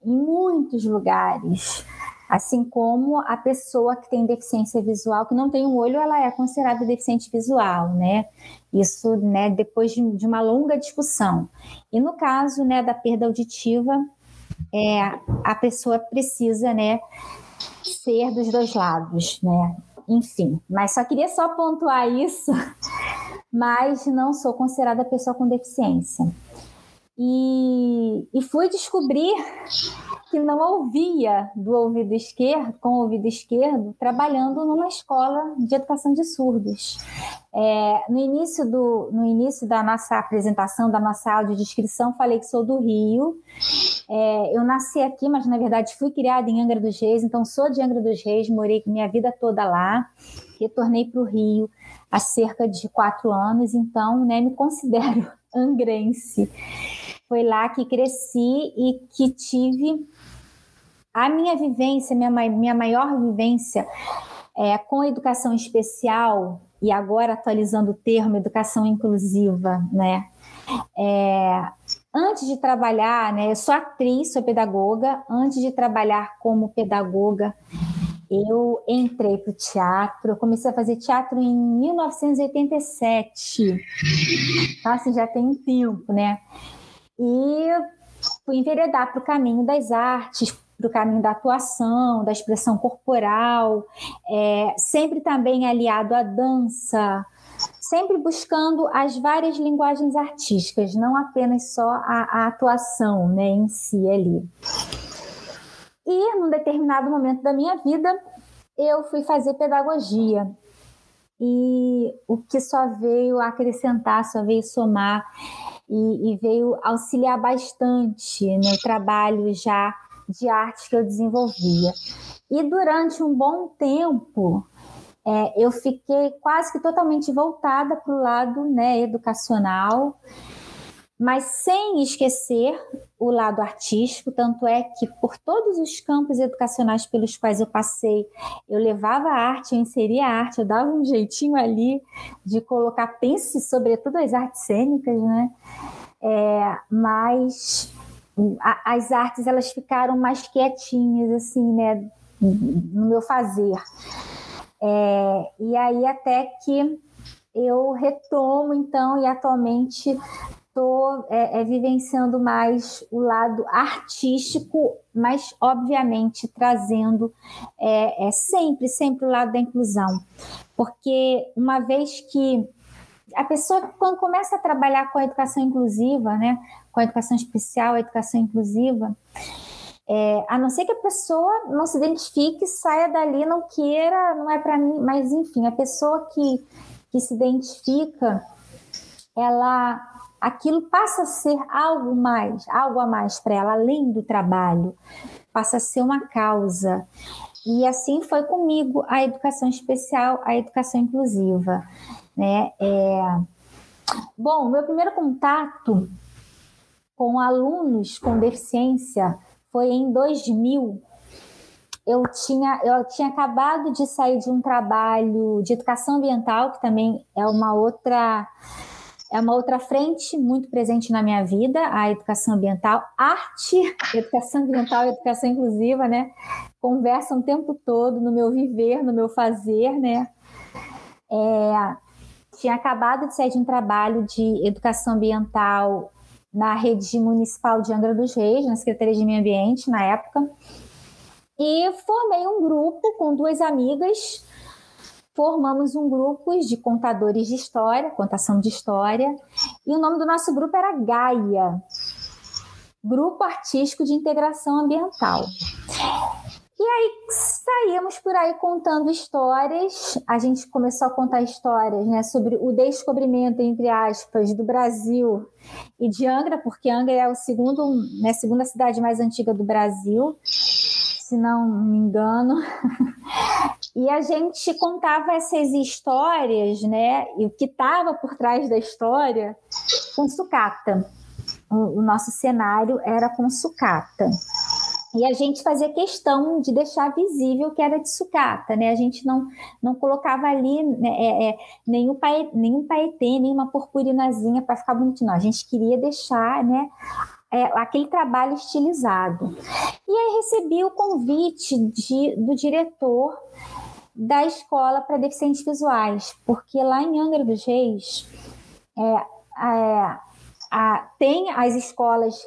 Em muitos lugares. Assim como a pessoa que tem deficiência visual, que não tem um olho, ela é considerada deficiente visual, né? Isso, né, depois de, de uma longa discussão. E no caso, né, da perda auditiva, é, a pessoa precisa, né, ser dos dois lados, né? Enfim, mas só queria só pontuar isso, mas não sou considerada pessoa com deficiência. E, e fui descobrir que não ouvia do ouvido esquerdo, com o ouvido esquerdo, trabalhando numa escola de educação de surdos. É, no, início do, no início da nossa apresentação, da nossa audiodescrição, falei que sou do Rio. É, eu nasci aqui, mas na verdade fui criada em Angra dos Reis, então sou de Angra dos Reis, morei minha vida toda lá, retornei para o Rio há cerca de quatro anos, então né, me considero angrense. Foi lá que cresci e que tive a minha vivência, minha, minha maior vivência é, com educação especial, e agora atualizando o termo educação inclusiva, né? É, antes de trabalhar, né, eu sou atriz, sou pedagoga. Antes de trabalhar como pedagoga, eu entrei para o teatro. Eu comecei a fazer teatro em 1987. Então, assim, já tem um tempo, né? E fui enveredar para o caminho das artes, para o caminho da atuação, da expressão corporal, é, sempre também aliado à dança, sempre buscando as várias linguagens artísticas, não apenas só a, a atuação né, em si ali. E num determinado momento da minha vida, eu fui fazer pedagogia. e o que só veio acrescentar, só veio somar e, e veio auxiliar bastante no trabalho já de arte que eu desenvolvia. E durante um bom tempo, é, eu fiquei quase que totalmente voltada para o lado né, educacional, mas sem esquecer o lado artístico, tanto é que por todos os campos educacionais pelos quais eu passei, eu levava a arte, eu inseria a arte, eu dava um jeitinho ali de colocar, pense sobretudo as artes cênicas, né? É, mas as artes elas ficaram mais quietinhas, assim, né? No meu fazer. É, e aí até que eu retomo, então, e atualmente estou é, é, vivenciando mais o lado artístico, mas obviamente trazendo é, é, sempre, sempre o lado da inclusão. Porque uma vez que a pessoa, quando começa a trabalhar com a educação inclusiva, né, com a educação especial, a educação inclusiva, é, a não ser que a pessoa não se identifique, saia dali, não queira, não é para mim, mas enfim, a pessoa que, que se identifica, ela aquilo passa a ser algo mais, algo a mais para ela, além do trabalho, passa a ser uma causa. E assim foi comigo a educação especial, a educação inclusiva. Né? É... Bom, meu primeiro contato com alunos com deficiência foi em 2000. Eu tinha, eu tinha acabado de sair de um trabalho de educação ambiental, que também é uma outra é uma outra frente muito presente na minha vida, a educação ambiental, arte, educação ambiental e educação inclusiva, né? Conversam o tempo todo no meu viver, no meu fazer, né? É, tinha acabado de sair de um trabalho de educação ambiental na rede municipal de Angra dos Reis, na Secretaria de Meio Ambiente, na época, e formei um grupo com duas amigas. Formamos um grupo de contadores de história, contação de história, e o nome do nosso grupo era Gaia, Grupo Artístico de Integração Ambiental. E aí saímos por aí contando histórias. A gente começou a contar histórias né, sobre o descobrimento, entre aspas, do Brasil e de Angra, porque Angra é segundo, né, a segunda cidade mais antiga do Brasil se não me engano. e a gente contava essas histórias, né? E o que estava por trás da história com sucata. O, o nosso cenário era com sucata. E a gente fazia questão de deixar visível que era de sucata, né? A gente não, não colocava ali né, é, é, nenhum, pae, nenhum paetê, nenhuma purpurinazinha para ficar bonitinho. Não, a gente queria deixar né, é, aquele trabalho estilizado. E aí recebi o convite de, do diretor da escola para deficientes visuais, porque lá em Angra dos Reis é, é, a, tem as escolas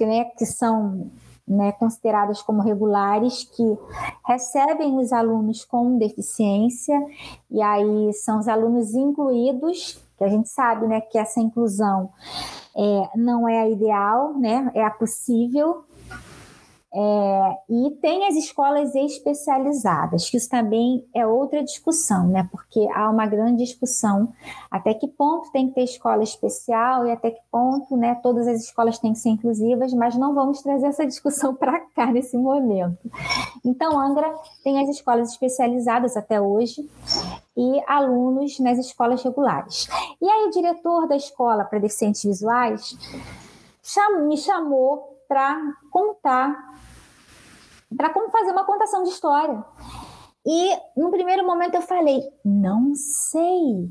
né, que são né, consideradas como regulares, que recebem os alunos com deficiência, e aí são os alunos incluídos, que a gente sabe né, que essa inclusão é, não é a ideal, né? É a possível. É, e tem as escolas especializadas, que isso também é outra discussão, né? Porque há uma grande discussão até que ponto tem que ter escola especial e até que ponto, né? Todas as escolas têm que ser inclusivas, mas não vamos trazer essa discussão para cá nesse momento. Então, Angra tem as escolas especializadas até hoje e alunos nas escolas regulares. E aí o diretor da escola para deficientes visuais me chamou para contar, para como fazer uma contação de história. E no primeiro momento eu falei, não sei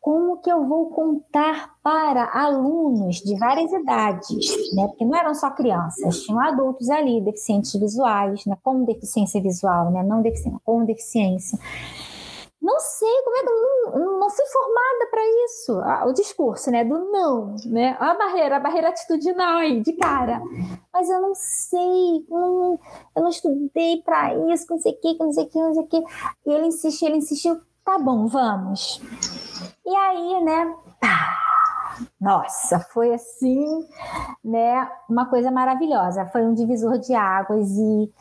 como que eu vou contar para alunos de várias idades, né? Porque não eram só crianças, tinham adultos ali, deficientes visuais, né? Com deficiência visual, né? Não deficiência, com deficiência. Não sei como é que eu não, não fui formada para isso. Ah, o discurso, né, do não, né? A barreira, a barreira atitudinal aí, de cara. Mas eu não sei, eu não estudei para isso, não sei o que, não sei o que, não sei o que. E ele insistiu, ele insistiu, tá bom, vamos. E aí, né, pá, nossa, foi assim, né, uma coisa maravilhosa. Foi um divisor de águas e,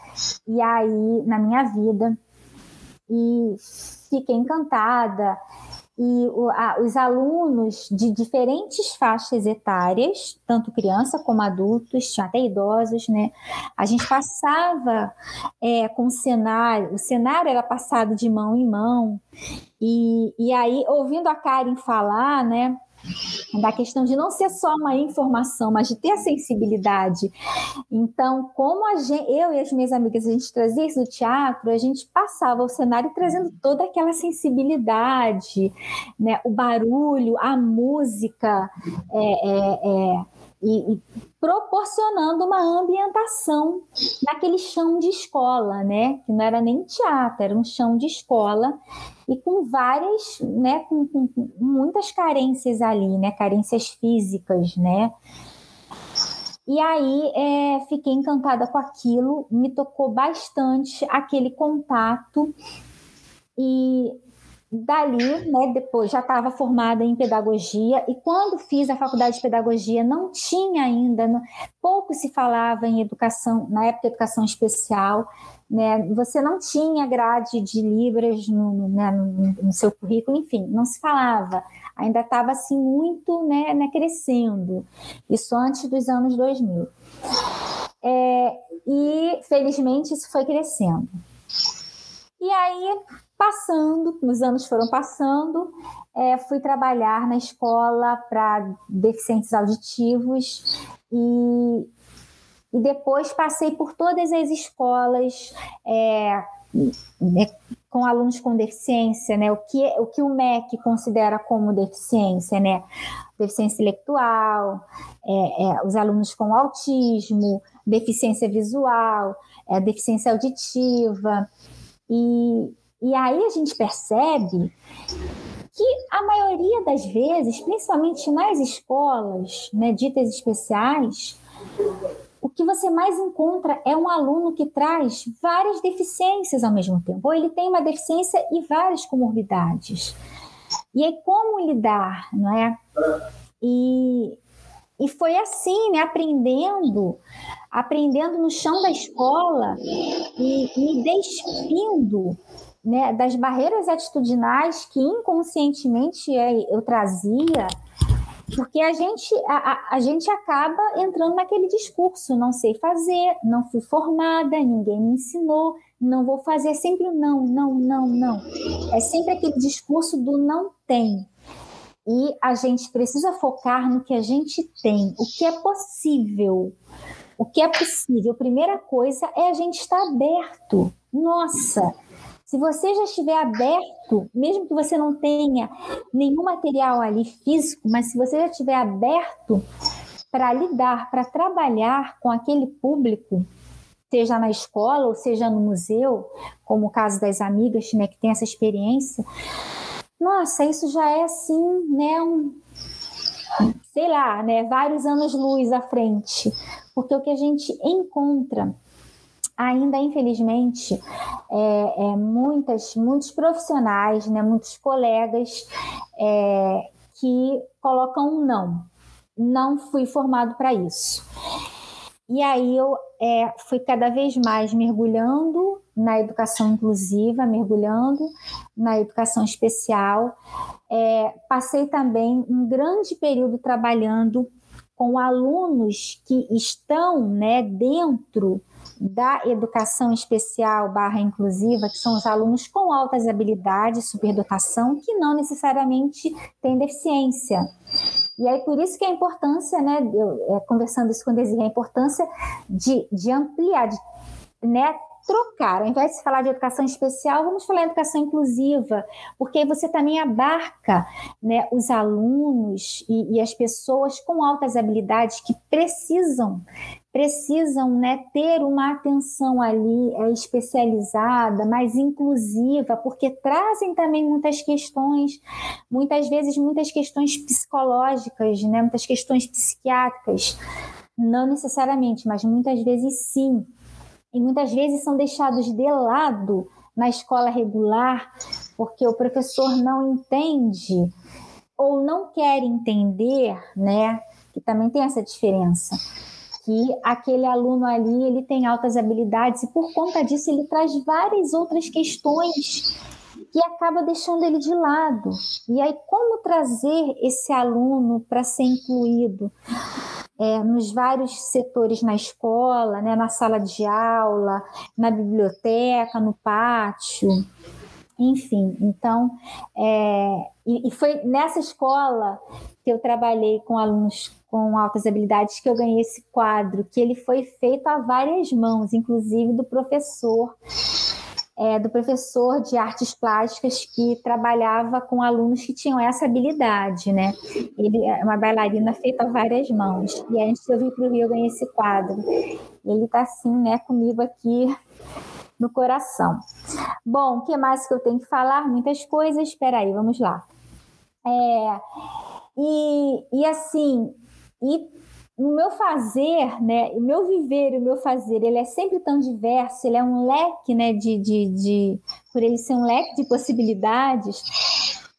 e aí, na minha vida, e fiquei encantada. e o, a, os alunos de diferentes faixas etárias, tanto criança como adultos, até idosos, né? A gente passava é, com o cenário, o cenário era passado de mão em mão, e, e aí, ouvindo a Karen falar, né? Da questão de não ser só uma informação, mas de ter a sensibilidade. Então, como a gente, eu e as minhas amigas, a gente trazia isso do teatro, a gente passava o cenário trazendo toda aquela sensibilidade, né? o barulho, a música, é, é, é, e, e, proporcionando uma ambientação naquele chão de escola, né? Que não era nem teatro, era um chão de escola e com várias, né, com, com, muitas carências ali, né, carências físicas, né. E aí é, fiquei encantada com aquilo, me tocou bastante aquele contato e dali, né, depois já estava formada em pedagogia e quando fiz a faculdade de pedagogia não tinha ainda, pouco se falava em educação, na época educação especial, né? Você não tinha grade de libras no, né, no, no seu currículo, enfim, não se falava. Ainda estava assim muito né, né, crescendo. Isso antes dos anos 2000. É, e felizmente isso foi crescendo. E aí, passando, os anos foram passando, é, fui trabalhar na escola para deficientes auditivos e e depois passei por todas as escolas é, né, com alunos com deficiência, né? O que, o que o MEC considera como deficiência, né? Deficiência intelectual, é, é, os alunos com autismo, deficiência visual, é, deficiência auditiva. E, e aí a gente percebe que a maioria das vezes, principalmente nas escolas né, ditas especiais, o que você mais encontra é um aluno que traz várias deficiências ao mesmo tempo, ou ele tem uma deficiência e várias comorbidades. E aí, como lidar, não é? E, e foi assim, né, aprendendo, aprendendo no chão da escola e me despindo né, das barreiras atitudinais que inconscientemente eu trazia porque a gente, a, a, a, gente acaba entrando naquele discurso, não sei fazer, não fui formada, ninguém me ensinou, não vou fazer, é sempre o não, não, não, não. É sempre aquele discurso do não tem. E a gente precisa focar no que a gente tem, o que é possível. O que é possível, primeira coisa é a gente estar aberto. Nossa, se você já estiver aberto, mesmo que você não tenha nenhum material ali físico, mas se você já estiver aberto para lidar, para trabalhar com aquele público, seja na escola ou seja no museu, como o caso das amigas, né, que tem essa experiência, nossa, isso já é assim, né, um, sei lá, né, vários anos luz à frente, porque o que a gente encontra ainda infelizmente é, é, muitas, muitos profissionais, né, muitos colegas é, que colocam um não. Não fui formado para isso. E aí eu é, fui cada vez mais mergulhando na educação inclusiva, mergulhando na educação especial. É, passei também um grande período trabalhando com alunos que estão né, dentro da educação especial barra inclusiva, que são os alunos com altas habilidades, superdotação, que não necessariamente têm deficiência. E aí, por isso que a importância, né, eu, é, conversando isso com o Desirê, a importância de, de ampliar, de, né, trocar. Ao invés de falar de educação especial, vamos falar de educação inclusiva, porque aí você também abarca né, os alunos e, e as pessoas com altas habilidades que precisam precisam né, ter uma atenção ali é, especializada, mais inclusiva, porque trazem também muitas questões, muitas vezes muitas questões psicológicas, né, muitas questões psiquiátricas, não necessariamente, mas muitas vezes sim e muitas vezes são deixados de lado na escola regular porque o professor não entende ou não quer entender, né? Que também tem essa diferença. Que aquele aluno ali ele tem altas habilidades e por conta disso ele traz várias outras questões que acaba deixando ele de lado. E aí, como trazer esse aluno para ser incluído? É, nos vários setores na escola, né, na sala de aula, na biblioteca, no pátio, enfim. Então, é, e, e, foi nessa escola que eu trabalhei com alunos com altas habilidades que eu ganhei esse quadro, que ele foi feito a várias mãos, inclusive do professor é, do professor de artes plásticas que trabalhava com alunos que tinham essa habilidade, né? Ele é uma bailarina feita a várias mãos. E antes de eu para o Rio, eu ganhei esse quadro. Ele está assim, né, comigo aqui no coração. Bom, o que mais que eu tenho que falar? Muitas coisas. Espera aí, vamos lá. É, e, e assim, e no meu fazer, né, o meu viver, o meu fazer, ele é sempre tão diverso, ele é um leque, né, de, de, de por ele ser um leque de possibilidades,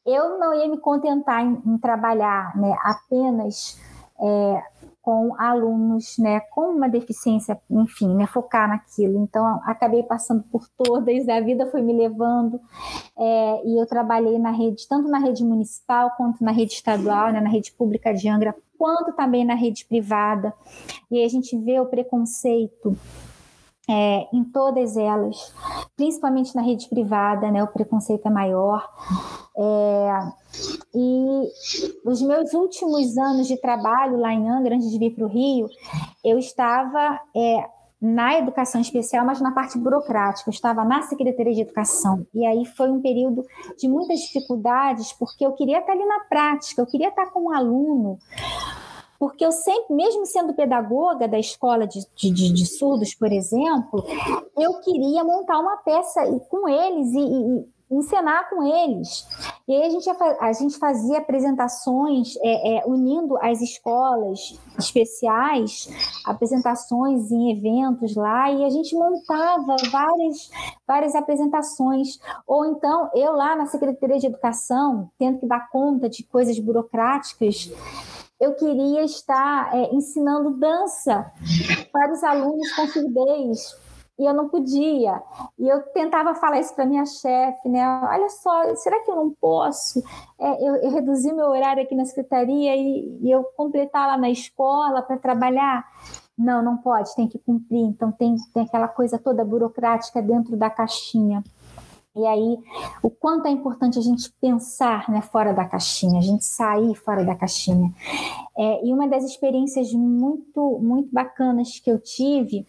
eu não ia me contentar em, em trabalhar, né, apenas é, com alunos, né, com uma deficiência, enfim, né, focar naquilo. Então, acabei passando por todas, a vida foi me levando, é, e eu trabalhei na rede, tanto na rede municipal quanto na rede estadual, né, na rede pública de Angra, quanto também na rede privada. E aí a gente vê o preconceito é, em todas elas, principalmente na rede privada, né, o preconceito é maior. É, e os meus últimos anos de trabalho lá em Angra, antes de vir para o Rio, eu estava é, na educação especial, mas na parte burocrática. Eu estava na Secretaria de Educação. E aí foi um período de muitas dificuldades, porque eu queria estar ali na prática, eu queria estar com um aluno. Porque eu sempre, mesmo sendo pedagoga da escola de, de, de surdos, por exemplo, eu queria montar uma peça com eles e, e encenar com eles. E aí a gente, a gente fazia apresentações é, é, unindo as escolas especiais, apresentações em eventos lá, e a gente montava várias, várias apresentações. Ou então, eu lá na Secretaria de Educação, tendo que dar conta de coisas burocráticas, eu queria estar é, ensinando dança para os alunos com surdez e eu não podia. E eu tentava falar isso para minha chefe, né? Olha só, será que eu não posso é, eu, eu reduzir meu horário aqui na secretaria e, e eu completar lá na escola para trabalhar? Não, não pode, tem que cumprir. Então tem, tem aquela coisa toda burocrática dentro da caixinha. E aí, o quanto é importante a gente pensar né, fora da caixinha, a gente sair fora da caixinha. É, e uma das experiências muito, muito bacanas que eu tive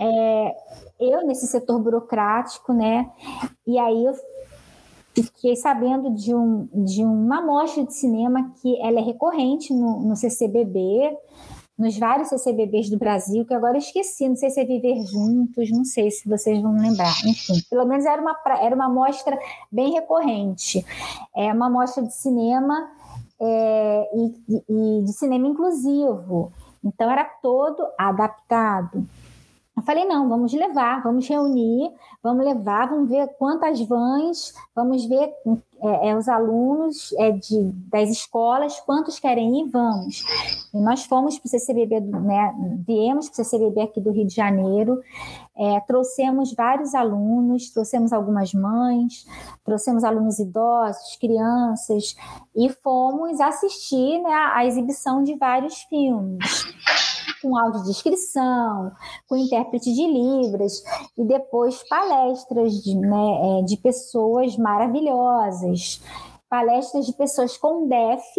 é, eu nesse setor burocrático, né? E aí eu fiquei sabendo de, um, de uma mostra de cinema que ela é recorrente no, no CCBB, nos vários CCBBs do Brasil, que agora eu esqueci, não sei se é Viver Juntos, não sei se vocês vão lembrar. Enfim, pelo menos era uma, era uma mostra bem recorrente. É uma mostra de cinema é, e, e de cinema inclusivo. Então era todo adaptado. Eu falei, não, vamos levar, vamos reunir, vamos levar, vamos ver quantas vans, vamos ver é, é, os alunos é, de, das escolas, quantos querem ir, vamos. E nós fomos para o CCBB, né, viemos para o CCBB aqui do Rio de Janeiro, é, trouxemos vários alunos, trouxemos algumas mães, trouxemos alunos idosos, crianças, e fomos assistir né, a exibição de vários filmes. Com audiodescrição, com intérprete de Libras, e depois palestras de, né, é, de pessoas maravilhosas, palestras de pessoas com DEF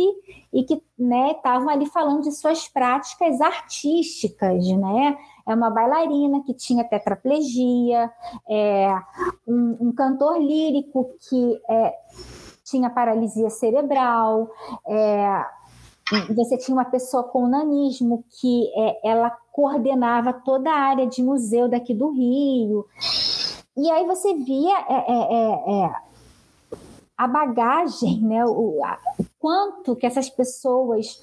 e que estavam né, ali falando de suas práticas artísticas, né? É uma bailarina que tinha tetraplegia, é, um, um cantor lírico que é, tinha paralisia cerebral, é, você tinha uma pessoa com nanismo que é, ela coordenava toda a área de museu daqui do Rio. E aí você via é, é, é, é a bagagem, né? o, a, o quanto que essas pessoas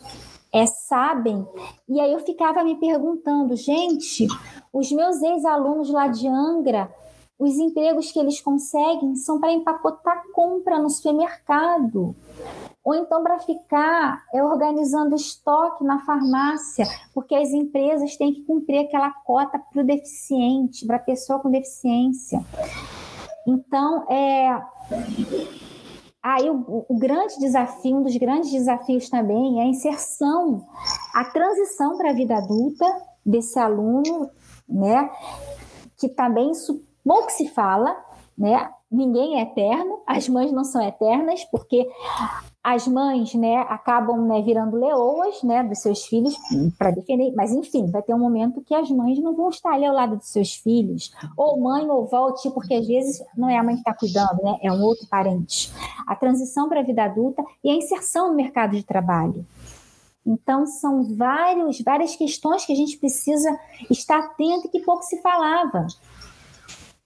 é, sabem. E aí eu ficava me perguntando, gente, os meus ex-alunos lá de Angra, os empregos que eles conseguem são para empacotar compra no supermercado ou então para ficar é, organizando estoque na farmácia, porque as empresas têm que cumprir aquela cota para o deficiente, para a pessoa com deficiência. Então, é, Aí o, o, grande desafio, um dos grandes desafios também é a inserção, a transição para a vida adulta desse aluno, né? Que também isso pouco se fala, né? Ninguém é eterno, as mães não são eternas, porque as mães, né, acabam né, virando leoas, né, dos seus filhos para defender. Mas enfim, vai ter um momento que as mães não vão estar ali ao lado dos seus filhos, ou mãe ou volte, porque às vezes não é a mãe que está cuidando, né, é um outro parente. A transição para a vida adulta e a inserção no mercado de trabalho. Então, são vários, várias questões que a gente precisa estar atento e que pouco se falava.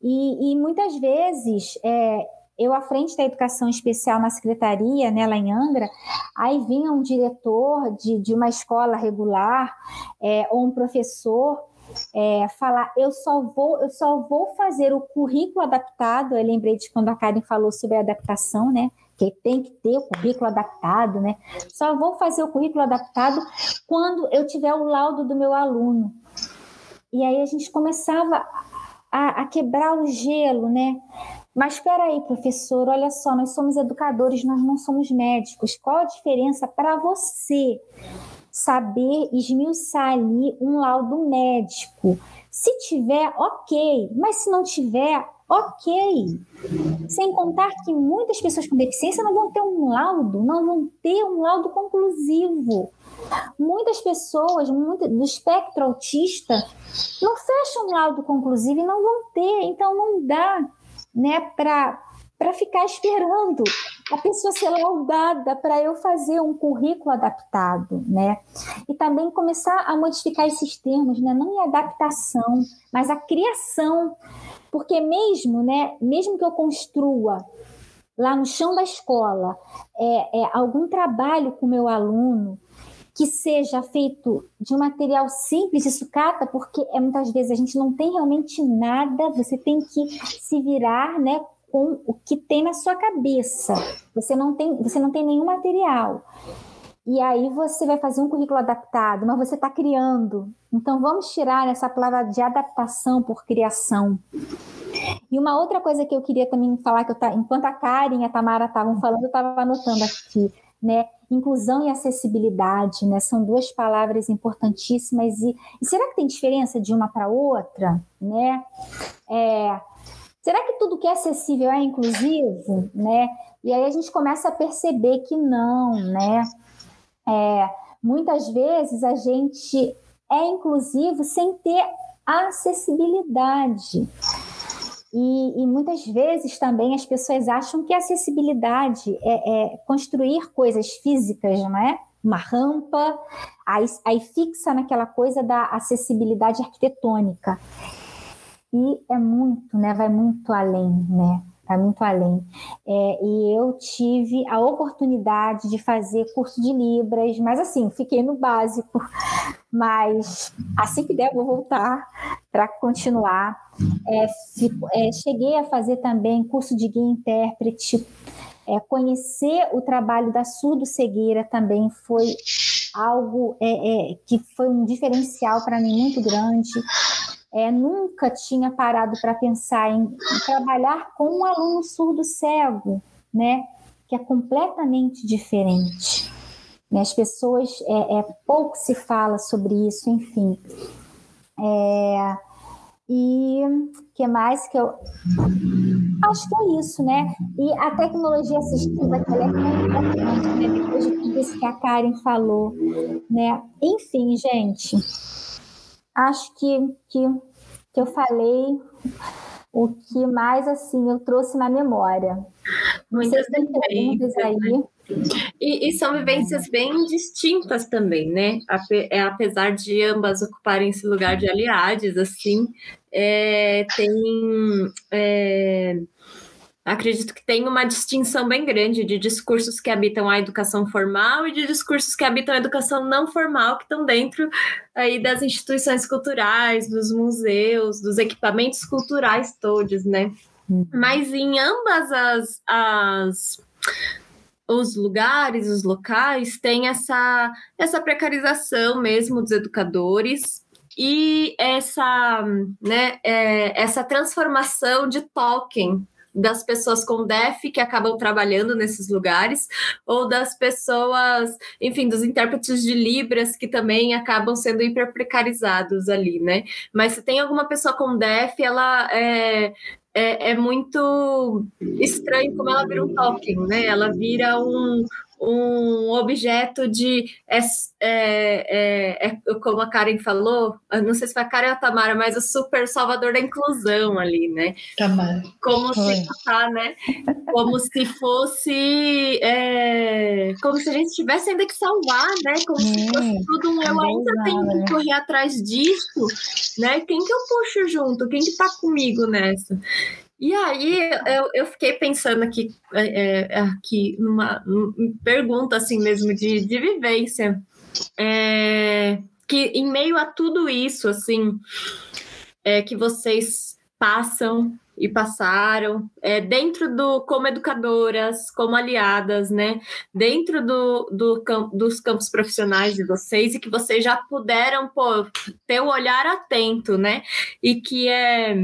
E, e muitas vezes, é, eu à frente da educação especial na secretaria, né, lá em Angra, aí vinha um diretor de, de uma escola regular é, ou um professor é, falar, eu só vou, eu só vou fazer o currículo adaptado. Eu lembrei de quando a Karen falou sobre a adaptação, né? Que tem que ter o currículo adaptado, né? Só vou fazer o currículo adaptado quando eu tiver o laudo do meu aluno. E aí a gente começava a, a quebrar o gelo, né? Mas espera aí, professor, olha só, nós somos educadores, nós não somos médicos. Qual a diferença para você saber esmiuçar ali um laudo médico? Se tiver, ok, mas se não tiver, ok. Sem contar que muitas pessoas com deficiência não vão ter um laudo, não vão ter um laudo conclusivo. Muitas pessoas muito, do espectro autista não fecham um laudo conclusivo e não vão ter, então não dá né, para ficar esperando a pessoa ser laudada para eu fazer um currículo adaptado, né? E também começar a modificar esses termos, né? Não em adaptação, mas a criação, porque mesmo, né? Mesmo que eu construa lá no chão da escola é, é algum trabalho com meu aluno que seja feito de um material simples e sucata, porque é, muitas vezes a gente não tem realmente nada, você tem que se virar né, com o que tem na sua cabeça. Você não tem, você não tem nenhum material. E aí você vai fazer um currículo adaptado, mas você está criando. Então vamos tirar essa palavra de adaptação por criação. E uma outra coisa que eu queria também falar, que eu tá, enquanto a Karen e a Tamara estavam falando, eu estava anotando aqui, né? Inclusão e acessibilidade, né? São duas palavras importantíssimas. E, e será que tem diferença de uma para outra, né? É, será que tudo que é acessível é inclusivo, né? E aí a gente começa a perceber que não, né? É, muitas vezes a gente é inclusivo sem ter acessibilidade. E, e, muitas vezes também as pessoas acham que a acessibilidade é, é construir coisas físicas, não é? Uma rampa, aí, aí fixa naquela coisa da acessibilidade arquitetônica. E é muito, né? Vai muito além, né? Vai muito além. É, e eu tive a oportunidade de fazer curso de Libras, mas assim, fiquei no básico. Mas assim que der, vou voltar para continuar. É, fico, é, cheguei a fazer também curso de guia intérprete. É, conhecer o trabalho da surdo-cegueira também foi algo é, é, que foi um diferencial para mim muito grande. É, nunca tinha parado para pensar em, em, trabalhar com um aluno surdo cego, né? Que é completamente diferente. Né? As pessoas é, é, pouco se fala sobre isso, enfim. É, e que mais que eu acho que é isso, né? E a tecnologia assistiva que ela é muito importante, né? Depois de tudo isso que a Karen falou, né? Enfim, gente, acho que, que, que eu falei o que mais assim eu trouxe na memória. Muitas perguntas aí. Né? E, e, são vivências bem distintas também, né? É, apesar de ambas ocuparem esse lugar de aliados, assim, é, tem. É, acredito que tem uma distinção bem grande de discursos que habitam a educação formal e de discursos que habitam a educação não formal, que estão dentro aí das instituições culturais, dos museus, dos equipamentos culturais todos, né? Uhum. Mas em ambas as, as os lugares, os locais, tem essa, essa precarização mesmo dos educadores e essa, né, é, essa transformação de token das pessoas com DEF que acabam trabalhando nesses lugares, ou das pessoas, enfim, dos intérpretes de Libras que também acabam sendo hiper precarizados ali, né? Mas se tem alguma pessoa com DEF, ela é, é, é, muito estranho como ela vira um token, né? Ela vira um, um objeto de. É, é, é, é, como a Karen falou, não sei se foi a Karen ou a Tamara, mas o super salvador da inclusão ali, né? Tamara. Como se tá, né? Como se fosse. É, como se a gente tivesse ainda que salvar, né? Como se fosse tudo um. Eu ainda tenho que correr atrás disso, né? Quem que eu puxo junto? Quem que tá comigo nessa? E aí eu, eu fiquei pensando aqui, é, é aqui numa, numa, pergunta assim mesmo de, de vivência. É, que em meio a tudo isso, assim, é, que vocês passam e passaram é, dentro do como educadoras, como aliadas, né? Dentro do, do dos campos profissionais de vocês e que vocês já puderam pô, ter o olhar atento, né? E que é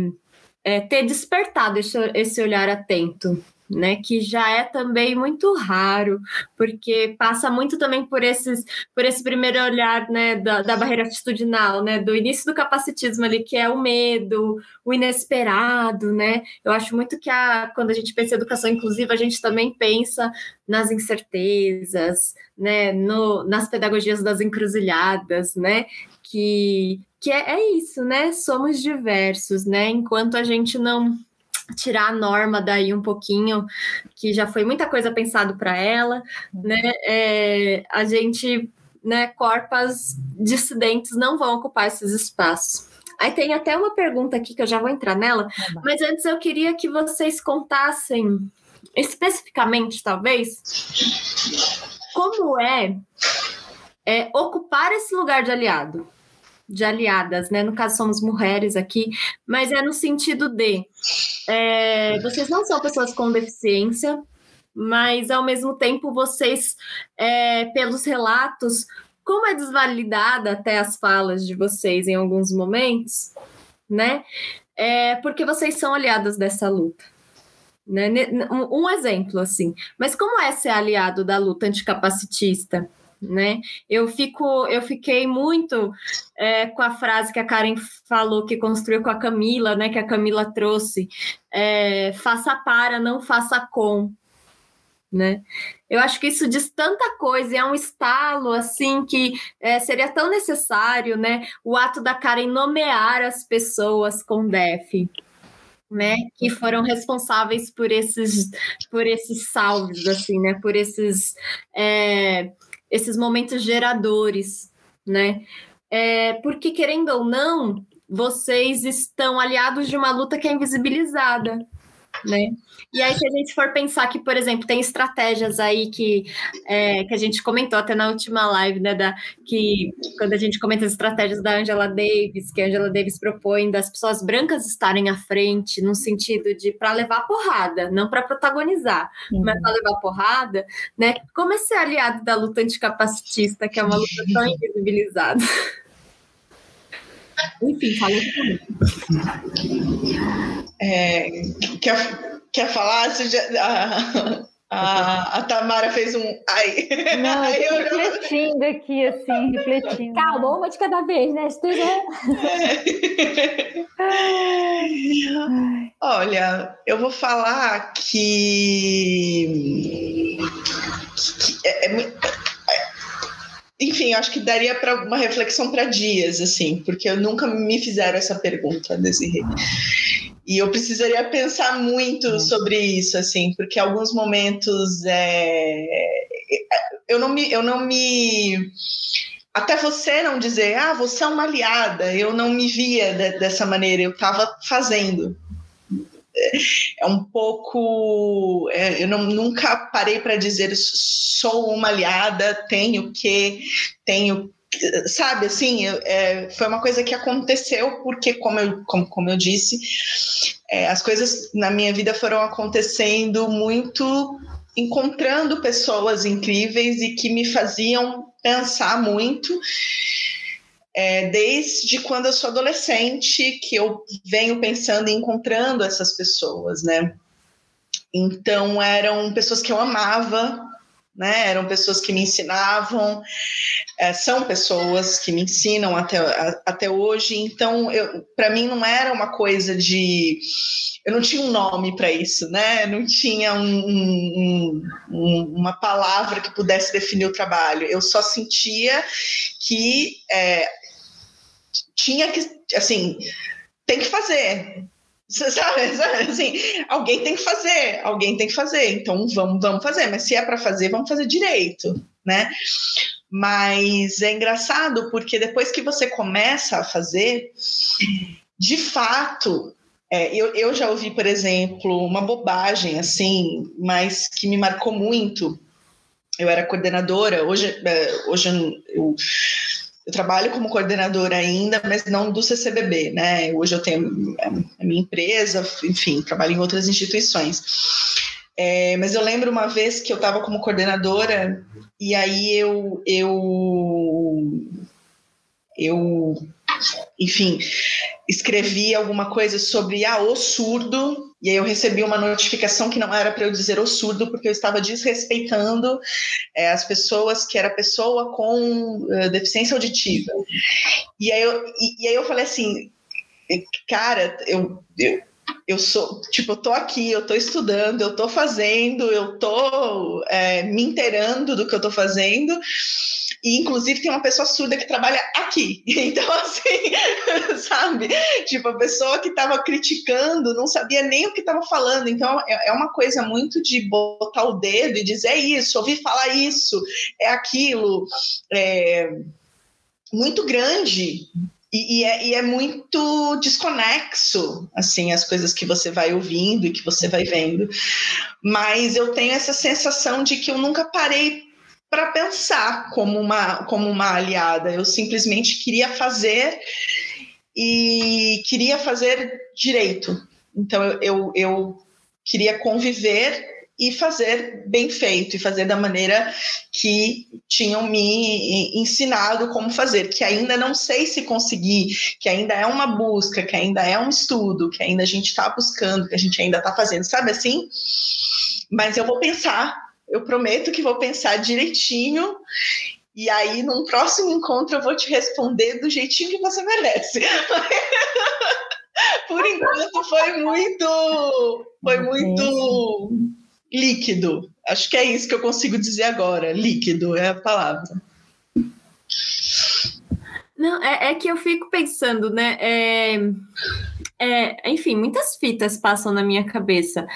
é, ter despertado esse, esse olhar atento, né, que já é também muito raro, porque passa muito também por esses, por esse primeiro olhar, né, da, da, barreira atitudinal, né, do início do capacitismo ali, que é o medo, o inesperado, né, eu acho muito que a, quando a gente pensa em educação inclusiva, a gente também pensa nas incertezas, né, no, nas pedagogias das encruzilhadas, né, que que é, é isso, né? Somos diversos, né? Enquanto a gente não tirar a norma daí um pouquinho, que já foi muita coisa pensado para ela, né? É, a gente, né, corpas dissidentes não vão ocupar esses espaços. Aí tem até uma pergunta aqui que eu já vou entrar nela, mas antes eu queria que vocês contassem especificamente, talvez, como é, é ocupar esse lugar de aliado de aliadas, né? No caso, somos mulheres aqui, mas é no sentido de é, vocês não são pessoas com deficiência, mas ao mesmo tempo vocês, é, pelos relatos, como é desvalidada até as falas de vocês em alguns momentos, né? É porque vocês são aliadas dessa luta. Né? Um exemplo, assim. Mas como é ser aliado da luta anticapacitista? Né? Eu fico, eu fiquei muito é, com a frase que a Karen falou que construiu com a Camila, né? Que a Camila trouxe, é, faça para, não faça com, né? Eu acho que isso diz tanta coisa, é um estalo assim que é, seria tão necessário, né? O ato da Karen nomear as pessoas com DEF. Né, que foram responsáveis por esses por esses salves assim, né, por esses é, esses momentos geradores, né? É, porque, querendo ou não, vocês estão aliados de uma luta que é invisibilizada, né? E aí, se a gente for pensar que, por exemplo, tem estratégias aí que, é, que a gente comentou até na última live, né? Da, que quando a gente comenta as estratégias da Angela Davis, que a Angela Davis propõe das pessoas brancas estarem à frente, no sentido de para levar porrada, não para protagonizar, uhum. mas para levar porrada, né? Como é ser aliado da luta anticapacitista, que é uma luta tão invisibilizada? Enfim, fala é, quer, quer falar? Você já, a, a, a, Tamara fez um. Ai. Não, eu tô refletindo aqui, assim, refletindo. Calma, uma de cada vez, né? Se tu já... Olha, eu vou falar que. que é, é, enfim, acho que daria para uma reflexão para dias, assim, porque eu nunca me fizeram essa pergunta, Desirê. E eu precisaria pensar muito uhum. sobre isso, assim, porque alguns momentos é, eu não me, eu não me até você não dizer, ah, você é uma aliada, eu não me via de, dessa maneira, eu estava fazendo é um pouco. É, eu não, nunca parei para dizer sou uma aliada, tenho que, tenho. Sabe, assim, é, foi uma coisa que aconteceu porque, como eu, como, como eu disse, é, as coisas na minha vida foram acontecendo muito encontrando pessoas incríveis e que me faziam pensar muito é, desde quando eu sou adolescente que eu venho pensando e encontrando essas pessoas, né? Então eram pessoas que eu amava, né? Eram pessoas que me ensinavam, é, são pessoas que me ensinam até, a, até hoje. Então, para mim não era uma coisa de eu não tinha um nome para isso, né? Não tinha um, um, um, uma palavra que pudesse definir o trabalho. Eu só sentia que é, tinha que, assim, tem que fazer. Sabe, assim, alguém tem que fazer, alguém tem que fazer, então vamos, vamos fazer, mas se é para fazer, vamos fazer direito, né? Mas é engraçado porque depois que você começa a fazer, de fato, é, eu, eu já ouvi, por exemplo, uma bobagem assim, mas que me marcou muito. Eu era coordenadora, hoje, é, hoje eu eu trabalho como coordenadora ainda, mas não do CCBB, né? Hoje eu tenho a minha empresa, enfim, trabalho em outras instituições. É, mas eu lembro uma vez que eu estava como coordenadora e aí eu, eu, eu, enfim, escrevi alguma coisa sobre ah, o surdo e aí eu recebi uma notificação que não era para eu dizer o surdo, porque eu estava desrespeitando é, as pessoas que era pessoa com uh, deficiência auditiva. E aí, eu, e, e, aí eu falei assim, cara, eu, eu eu sou, tipo, eu tô aqui, eu tô estudando, eu tô fazendo, eu tô é, me inteirando do que eu tô fazendo, e inclusive tem uma pessoa surda que trabalha aqui. Então, assim, sabe? Tipo, a pessoa que estava criticando não sabia nem o que estava falando. Então, é, é uma coisa muito de botar o dedo e dizer é isso, ouvir falar isso, é aquilo. É muito grande e, e, é, e, é, muito desconexo, assim, as coisas que você vai ouvindo e que você vai vendo. Mas eu tenho essa sensação de que eu nunca parei para pensar como uma, como uma aliada. Eu simplesmente queria fazer e queria fazer direito. Então eu, eu, eu queria conviver e fazer bem feito e fazer da maneira que tinham me ensinado como fazer, que ainda não sei se conseguir, que ainda é uma busca, que ainda é um estudo, que ainda a gente está buscando, que a gente ainda está fazendo, sabe assim? Mas eu vou pensar eu prometo que vou pensar direitinho e aí, num próximo encontro, eu vou te responder do jeitinho que você merece. Por enquanto, foi muito, foi muito líquido. Acho que é isso que eu consigo dizer agora. Líquido é a palavra. Não, é, é que eu fico pensando, né? É, é, enfim, muitas fitas passam na minha cabeça.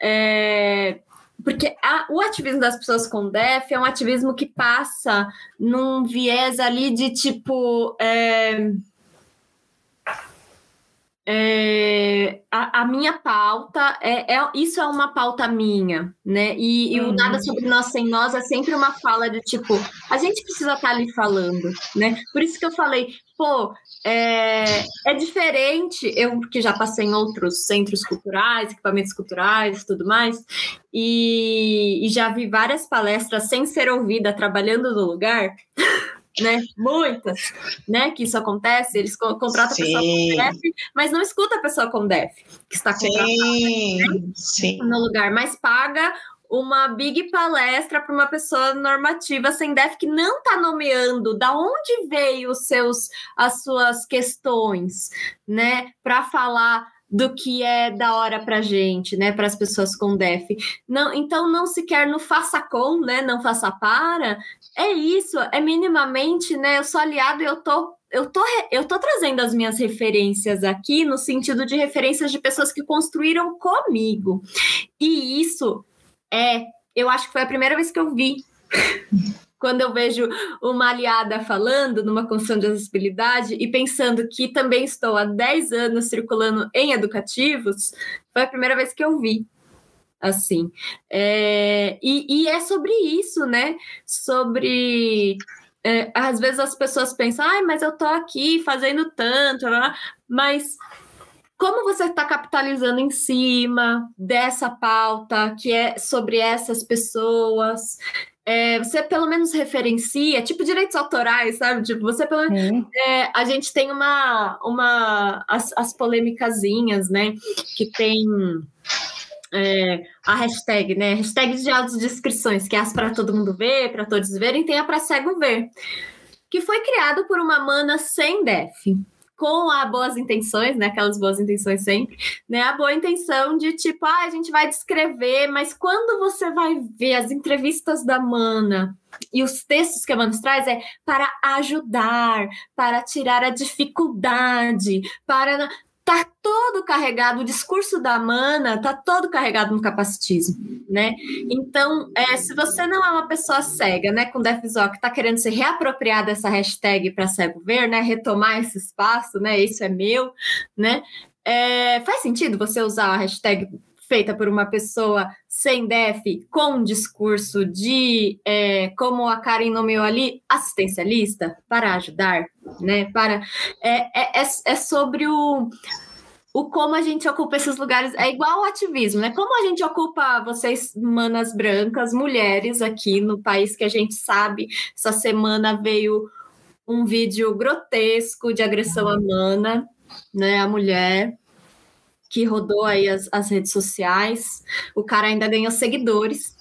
É, porque a, o ativismo das pessoas com DEF é um ativismo que passa num viés ali de tipo. É, é, a, a, minha pauta é, é, isso é uma pauta minha, né? E, e o nada sobre nós sem nós é sempre uma fala de tipo, a gente precisa estar tá ali falando, né? Por isso que eu falei, pô, é, é diferente, eu que já passei em outros centros culturais, equipamentos culturais e tudo mais, e, e já vi várias palestras sem ser ouvida trabalhando no lugar. né? Muitas, né? Que isso acontece, eles contratam sim. a pessoa com DEF, mas não escuta a pessoa com DEF, que está contratada sim, né? sim. no lugar, mas paga uma big palestra para uma pessoa normativa sem DEF que não está nomeando da onde veio os seus as suas questões, né, para falar do que é da hora para gente, né, para as pessoas com DEF. Não, então não se quer no faça com, né, não faça para. É isso, é minimamente, né, eu sou aliado e eu tô eu tô, eu tô trazendo as minhas referências aqui no sentido de referências de pessoas que construíram comigo. E isso é, eu acho que foi a primeira vez que eu vi. Quando eu vejo uma aliada falando numa construção de acessibilidade e pensando que também estou há 10 anos circulando em educativos, foi a primeira vez que eu vi assim. É, e, e, é sobre isso, né? Sobre. É, às vezes as pessoas pensam, ai, mas eu tô aqui fazendo tanto, mas como você está capitalizando em cima dessa pauta que é sobre essas pessoas? É, você pelo menos referencia, tipo direitos autorais, sabe? Tipo, você pelo menos. É, a gente tem uma. uma as, as polêmicazinhas, né? Que tem é, a hashtag, né? Hashtag de audiodescrições, que é as para todo mundo ver, para todos verem, tem a para cego ver, que foi criado por uma mana sem def com a boas intenções, né? Aquelas boas intenções sempre, né? A boa intenção de tipo, ah, a gente vai descrever, mas quando você vai ver as entrevistas da Mana e os textos que a Mana traz é para ajudar, para tirar a dificuldade, para tá todo carregado, o discurso da mana tá todo carregado no capacitismo, né? Então, é, se você não é uma pessoa cega, né, com Defzó, que tá querendo se reapropriar dessa hashtag para cego ver, né, retomar esse espaço, né, isso é meu, né, é, faz sentido você usar a hashtag feita por uma pessoa sem DEF, com um discurso de, é, como a Karen nomeou ali, assistencialista, para ajudar, né? Para, é, é, é, é sobre o, o como a gente ocupa esses lugares. É igual o ativismo, né? Como a gente ocupa vocês, manas brancas, mulheres aqui no país que a gente sabe, essa semana veio um vídeo grotesco de agressão à mana, né? A mulher que rodou aí as, as redes sociais. O cara ainda ganhou seguidores,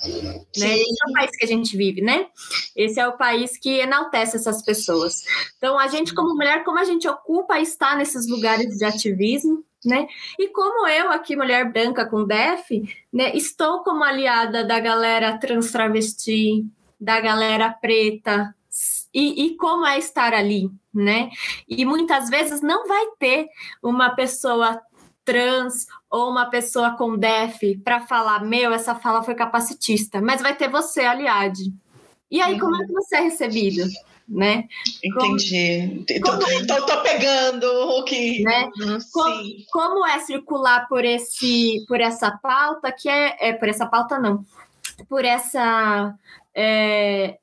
né? Esse é o país que a gente vive, né? Esse é o país que enaltece essas pessoas. Então, a gente, como mulher, como a gente ocupa estar nesses lugares de ativismo, né? E como eu, aqui, mulher branca com DEF, né, estou como aliada da galera trans travesti, da galera preta, e, e, como é estar ali, né? E muitas vezes não vai ter uma pessoa trans ou uma pessoa com DEF para falar, meu, essa fala foi capacitista, mas vai ter você, aliade. E aí, uhum. como é que você é recebido? Né? Entendi. Como, tô, tô, pegando o que. Né? Uhum, como, como, é circular por, esse, por essa pauta, que é, é por essa pauta, não, por essa. É,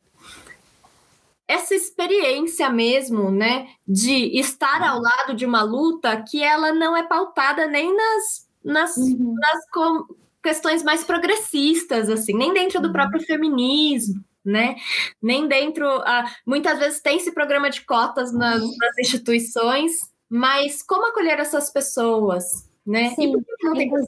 essa experiência mesmo, né, de estar ao lado de uma luta que ela não é pautada nem nas, nas, uhum. nas questões mais progressistas, assim, nem dentro do uhum. próprio feminismo, né? Nem dentro. Uh, muitas vezes tem esse programa de cotas nas, nas instituições, mas como acolher essas pessoas? Né? Sim, e por que não tem pessoas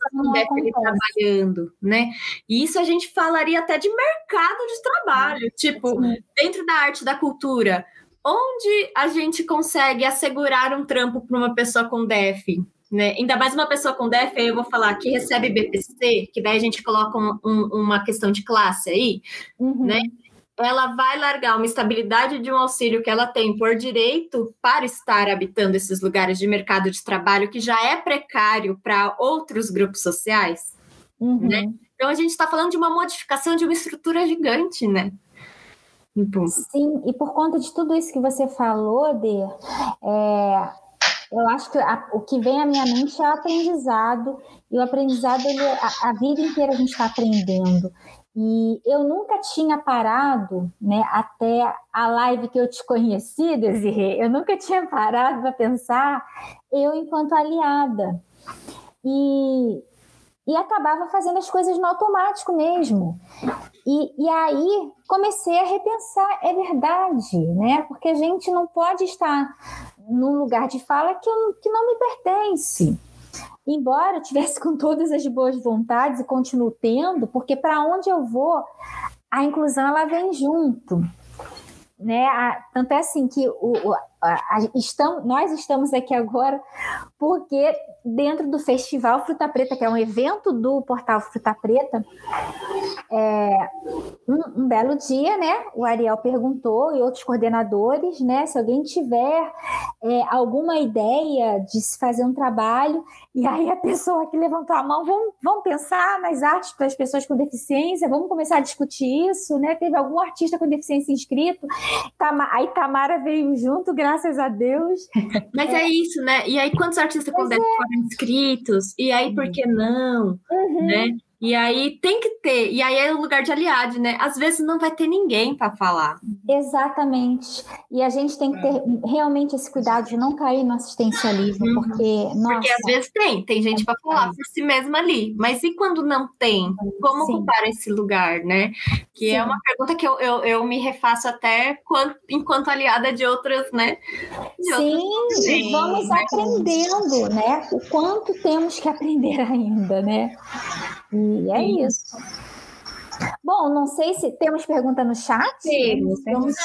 trabalhando, né? E isso a gente falaria até de mercado de trabalho, tipo, Sim. dentro da arte da cultura, onde a gente consegue assegurar um trampo para uma pessoa com DEF? Né? Ainda mais uma pessoa com DEF, aí eu vou falar que recebe BPC, que daí a gente coloca um, um, uma questão de classe aí, uhum. né? Ela vai largar uma estabilidade de um auxílio que ela tem por direito para estar habitando esses lugares de mercado de trabalho que já é precário para outros grupos sociais, uhum. né? Então a gente está falando de uma modificação de uma estrutura gigante, né? Sim, e por conta de tudo isso que você falou, De, é, eu acho que a, o que vem à minha mente é o aprendizado, e o aprendizado, ele, a, a vida inteira a gente está aprendendo. E eu nunca tinha parado, né, até a live que eu te conheci, Desirê, eu nunca tinha parado para pensar eu enquanto aliada. E, e acabava fazendo as coisas no automático mesmo. E, e aí comecei a repensar, é verdade, né? Porque a gente não pode estar num lugar de fala que, que não me pertence embora eu tivesse com todas as boas vontades e continuo tendo, porque para onde eu vou, a inclusão ela vem junto. Né? A, tanto é assim que o, a, estamos, nós estamos aqui agora porque dentro do Festival Fruta Preta, que é um evento do portal Fruta Preta, é, um, um, belo dia, né? O Ariel perguntou e outros coordenadores, né? Se alguém tiver é, alguma ideia de se fazer um trabalho, e aí a pessoa que levantou a mão, vamos, vamos pensar nas artes para as pessoas com deficiência, vamos começar a discutir isso, né? Teve algum artista com deficiência inscrito, aí Tamara veio junto, graças a Deus. Mas é, é isso, né? E aí quantos artistas com é. foram inscritos? E aí por que não? Uhum. Né? E aí tem que ter, e aí é o lugar de aliado, né? Às vezes não vai ter ninguém para falar. Exatamente. E a gente tem que ter realmente esse cuidado de não cair no assistencialismo, uhum. porque, nossa, Porque às vezes tem, tem gente para falar por si mesma ali. Mas e quando não tem? Como Sim. ocupar esse lugar, né? Que é Sim. é uma pergunta que eu, eu, eu me refaço até quando, enquanto aliada de outras, né? De Sim, outras... Sim, vamos aprendendo, né? O quanto temos que aprender ainda, né? E é Sim. isso. Bom, não sei se temos pergunta no chat. Temos, temos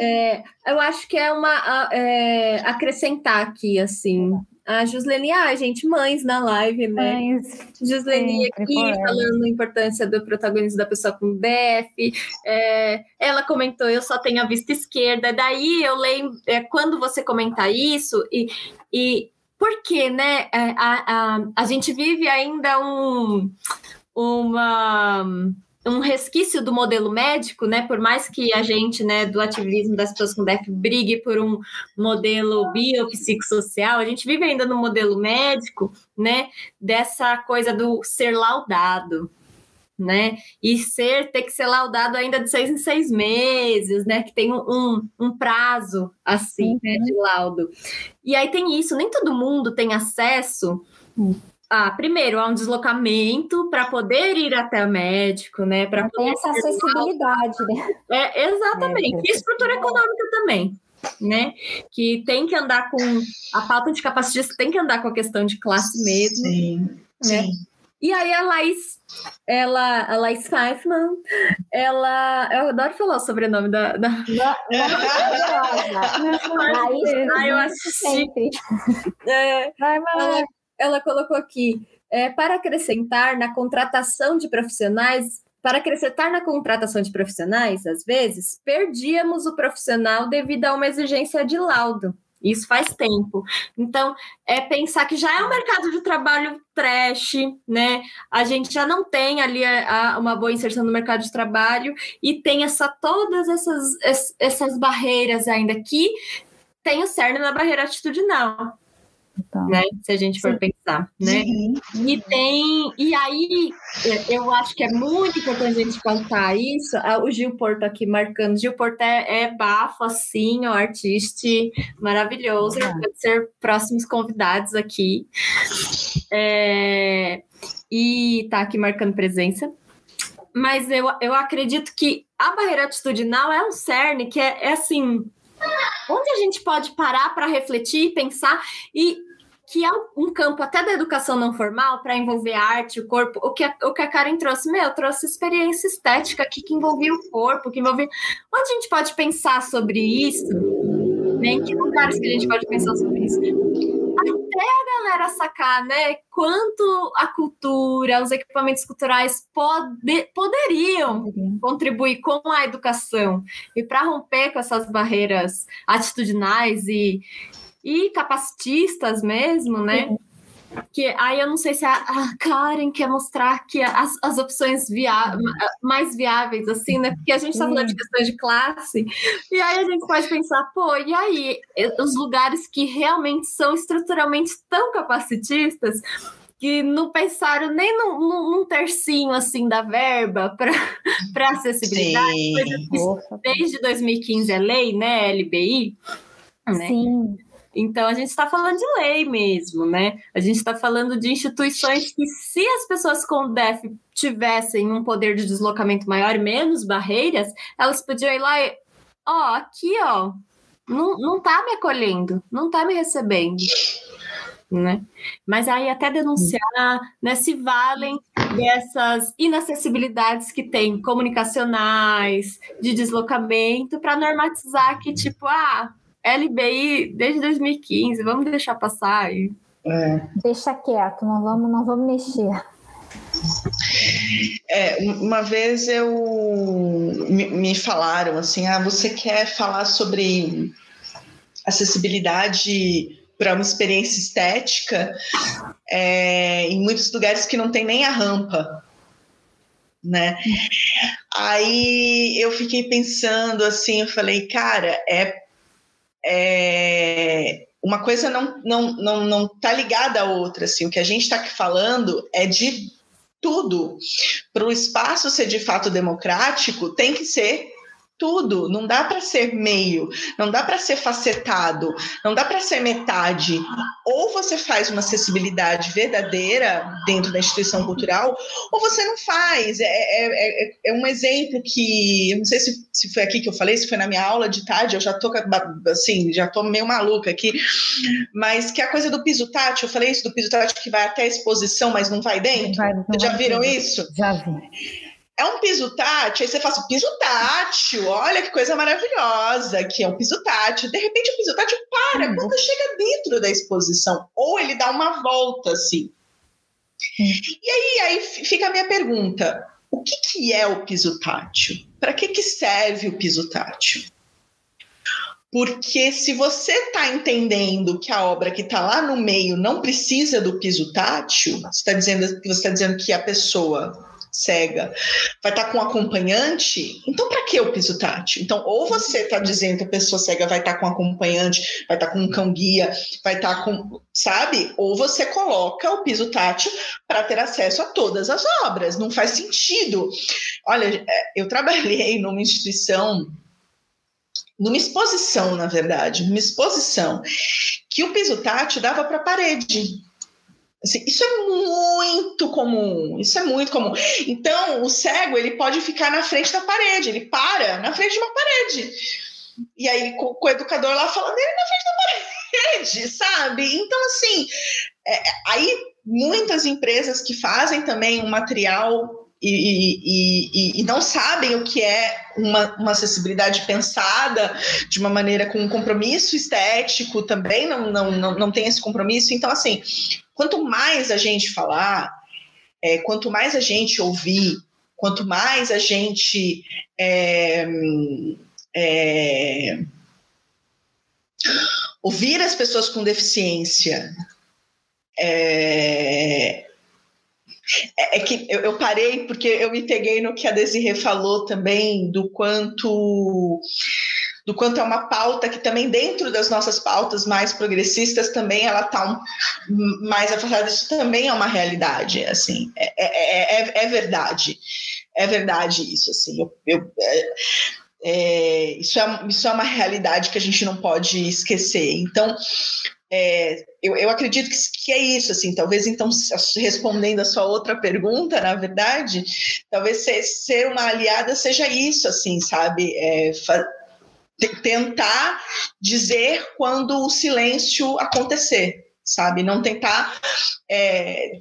é, Eu acho que é uma é, acrescentar aqui, assim. A Gislene, ah, gente, mães na live, né? Mães. Gislene aqui falando a importância do protagonismo da pessoa com DF. É, ela comentou, eu só tenho a vista esquerda. Daí eu lembro, é, quando você comentar isso, e, e porque, né, é, a, a, a gente vive ainda um, uma um resquício do modelo médico, né? Por mais que a gente, né, do ativismo das pessoas com DEF brigue por um modelo biopsicossocial, a gente vive ainda no modelo médico, né? Dessa coisa do ser laudado, né? E ser, ter que ser laudado ainda de seis em seis meses, né? Que tem um, um prazo assim, né, de laudo. E aí tem isso, nem todo mundo tem acesso ah, primeiro, há um deslocamento para poder ir até o médico, né? Para essa acessibilidade, né? É, exatamente. É, e estrutura econômica também, né? Que tem que andar com a falta de capacidade, tem que andar com a questão de classe mesmo. Sim. Né? Sim. E aí a Laís, ela, a Laís Pfeifman, ela. Eu adoro falar o sobrenome da. da... Laís, ah, eu assisti. É, vai, vai ela colocou aqui, é, para acrescentar na contratação de profissionais, para acrescentar na contratação de profissionais, às vezes, perdíamos o profissional devido a uma exigência de laudo. Isso faz tempo. Então, é pensar que já é um mercado de trabalho trash, né? A gente já não tem ali a, a, uma boa inserção no mercado de trabalho e tem essa todas essas, essas barreiras ainda que tem o cerne na barreira atitudinal. Então, né? Se a gente for sim. pensar, né? Uhum. E tem, e aí eu acho que é muito importante a gente contar isso. O Gil Porto aqui marcando. Gil Porto é, é bafo, assim, o artista maravilhoso. Uhum. Pode ser próximos convidados aqui. É, e tá aqui marcando presença. Mas eu, eu acredito que a barreira atitudinal é um cerne que é, é assim onde a gente pode parar para refletir, pensar e que é um campo até da educação não formal para envolver a arte, o corpo. O que a, o que a Karen trouxe, meu, trouxe experiência estética aqui que envolvia o corpo, que envolvia. Onde a gente pode pensar sobre isso? Né? Em que lugares que a gente pode pensar sobre isso? Até a galera sacar, né? Quanto a cultura, os equipamentos culturais pode, poderiam contribuir com a educação e para romper com essas barreiras atitudinais e e capacitistas mesmo, né? Que aí eu não sei se a, a Karen quer mostrar que as, as opções via, mais viáveis, assim, né? Porque a gente está falando de questões de classe, e aí a gente pode pensar, pô, e aí os lugares que realmente são estruturalmente tão capacitistas que não pensaram nem num, num, num tercinho assim da verba para acessibilidade. Desde 2015 é lei, né? LBI. Né? Sim. Então, a gente está falando de lei mesmo, né? A gente está falando de instituições que, se as pessoas com DEF tivessem um poder de deslocamento maior e menos barreiras, elas podiam ir lá e, ó, aqui, ó, não, não tá me acolhendo, não tá me recebendo. Né? Mas aí até denunciar, né, se valem dessas inacessibilidades que tem comunicacionais, de deslocamento, para normatizar que, tipo, ah, LBI desde 2015, vamos deixar passar aí. É. Deixa quieto, não vamos, não vamos mexer. É, uma vez eu me, me falaram assim, ah, você quer falar sobre acessibilidade para uma experiência estética é, em muitos lugares que não tem nem a rampa, né? Aí eu fiquei pensando assim, eu falei, cara, é é, uma coisa não não não não está ligada à outra assim o que a gente está falando é de tudo. Para o espaço ser de fato democrático, tem que ser tudo, não dá para ser meio, não dá para ser facetado, não dá para ser metade. Ou você faz uma acessibilidade verdadeira dentro da instituição cultural, ou você não faz. É, é, é, é um exemplo que, eu não sei se, se foi aqui que eu falei, se foi na minha aula de tarde, eu já tô assim, já tô meio maluca aqui, mas que a coisa do piso tátil, eu falei isso do piso tátil que vai até a exposição, mas não vai dentro. Não vai, não já viram isso? Já vi. É um piso tátil, aí você fala assim, piso tátil, olha que coisa maravilhosa, que é um piso tátil. De repente o piso tátil para uhum. quando chega dentro da exposição, ou ele dá uma volta assim. Uhum. E aí, aí fica a minha pergunta: o que, que é o piso tátil? Para que, que serve o piso tátil? Porque se você está entendendo que a obra que está lá no meio não precisa do piso tátil, você está dizendo você está dizendo que a pessoa cega, vai estar tá com acompanhante, então para que o piso tátil? Então, ou você está dizendo que a pessoa cega vai estar tá com acompanhante, vai estar tá com um cão guia, vai estar com, sabe? Ou você coloca o piso tátil para ter acesso a todas as obras. Não faz sentido. Olha, é, eu trabalhei numa instituição numa exposição, na verdade, numa exposição, que o piso tátil dava para a parede. Assim, isso é muito comum, isso é muito comum. Então, o cego ele pode ficar na frente da parede, ele para na frente de uma parede. E aí, com, com o educador lá falando, ele na frente da parede, sabe? Então, assim, é, aí muitas empresas que fazem também um material e, e, e, não sabem o que é uma, uma, acessibilidade pensada de uma maneira com um compromisso estético também não, não, não, não tem esse compromisso. Então, assim, quanto mais a gente falar, é, quanto mais a gente ouvir, quanto mais a gente é, é, ouvir as pessoas com deficiência, é, é, é, que eu, eu, parei porque eu me peguei no que a Desirê falou também do quanto do quanto é uma pauta que também dentro das nossas pautas mais progressistas também ela está um, mais afastada. Isso também é uma realidade, assim, é, é, é, é verdade, é verdade isso, assim. Eu, eu é, isso, é, isso é uma realidade que a gente não pode esquecer. Então, é, eu, eu, acredito que, que, é isso, assim, talvez então, respondendo a sua outra pergunta, na verdade, talvez ser, ser uma aliada seja isso, assim, sabe? É, tentar dizer quando o silêncio acontecer, sabe? Não tentar. É,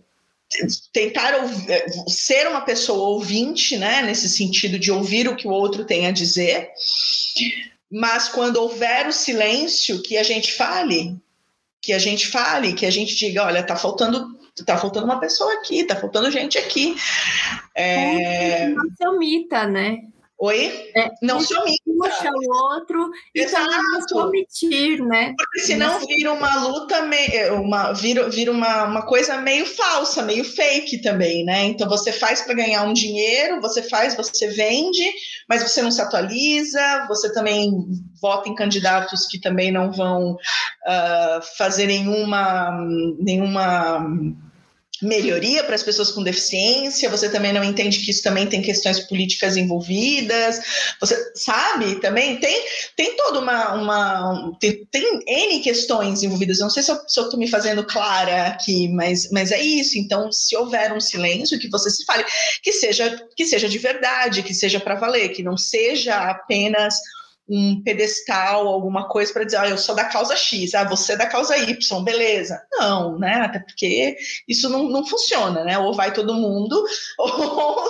tentar ouvir, ser uma pessoa ouvinte, né, nesse sentido de ouvir o que o outro tem a dizer, mas quando houver o silêncio, que a gente fale, que a gente fale, que a gente diga, olha, tá faltando tá faltando uma pessoa aqui, tá faltando gente aqui. É... Não se omita, né? Oi? É, não se omita. Puxa o outro e também não se omitir, né? Porque senão vira uma luta, uma, vira, vira uma, uma coisa meio falsa, meio fake também, né? Então você faz para ganhar um dinheiro, você faz, você vende, mas você não se atualiza, você também vota em candidatos que também não vão uh, fazer nenhuma, nenhuma melhoria para as pessoas com deficiência, você também não entende que isso também tem questões políticas envolvidas, você sabe, também tem, tem toda uma, uma tem, tem N questões envolvidas, não sei se eu estou me fazendo clara aqui, mas, mas é isso, então se houver um silêncio, que você se fale, que seja, que seja de verdade, que seja para valer, que não seja apenas um pedestal, alguma coisa para dizer, ah, eu sou da causa X, ah, você é da causa Y, beleza. Não, né? Até porque isso não, não funciona, né? Ou vai todo mundo, ou,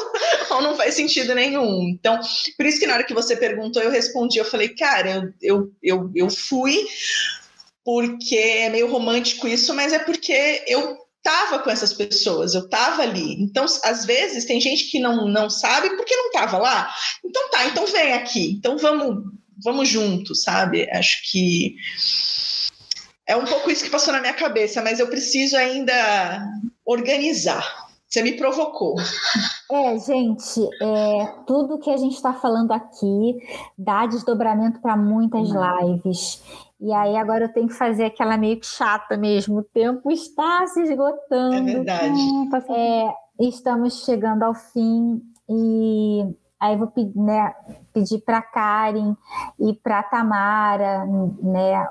ou não faz sentido nenhum. Então, por isso que na hora que você perguntou, eu respondi, eu falei, cara, eu, eu, eu fui porque é meio romântico isso, mas é porque eu estava com essas pessoas, eu estava ali. Então, às vezes, tem gente que não, não sabe porque não estava lá. Então tá, então vem aqui. Então vamos vamos juntos, sabe? Acho que é um pouco isso que passou na minha cabeça, mas eu preciso ainda organizar. Você me provocou. É, gente, é, tudo que a gente está falando aqui dá desdobramento para muitas lives. E aí agora eu tenho que fazer aquela meio que chata mesmo. O tempo está se esgotando. É verdade. É, estamos chegando ao fim e aí vou né, pedir para Karen e para Tamara, né,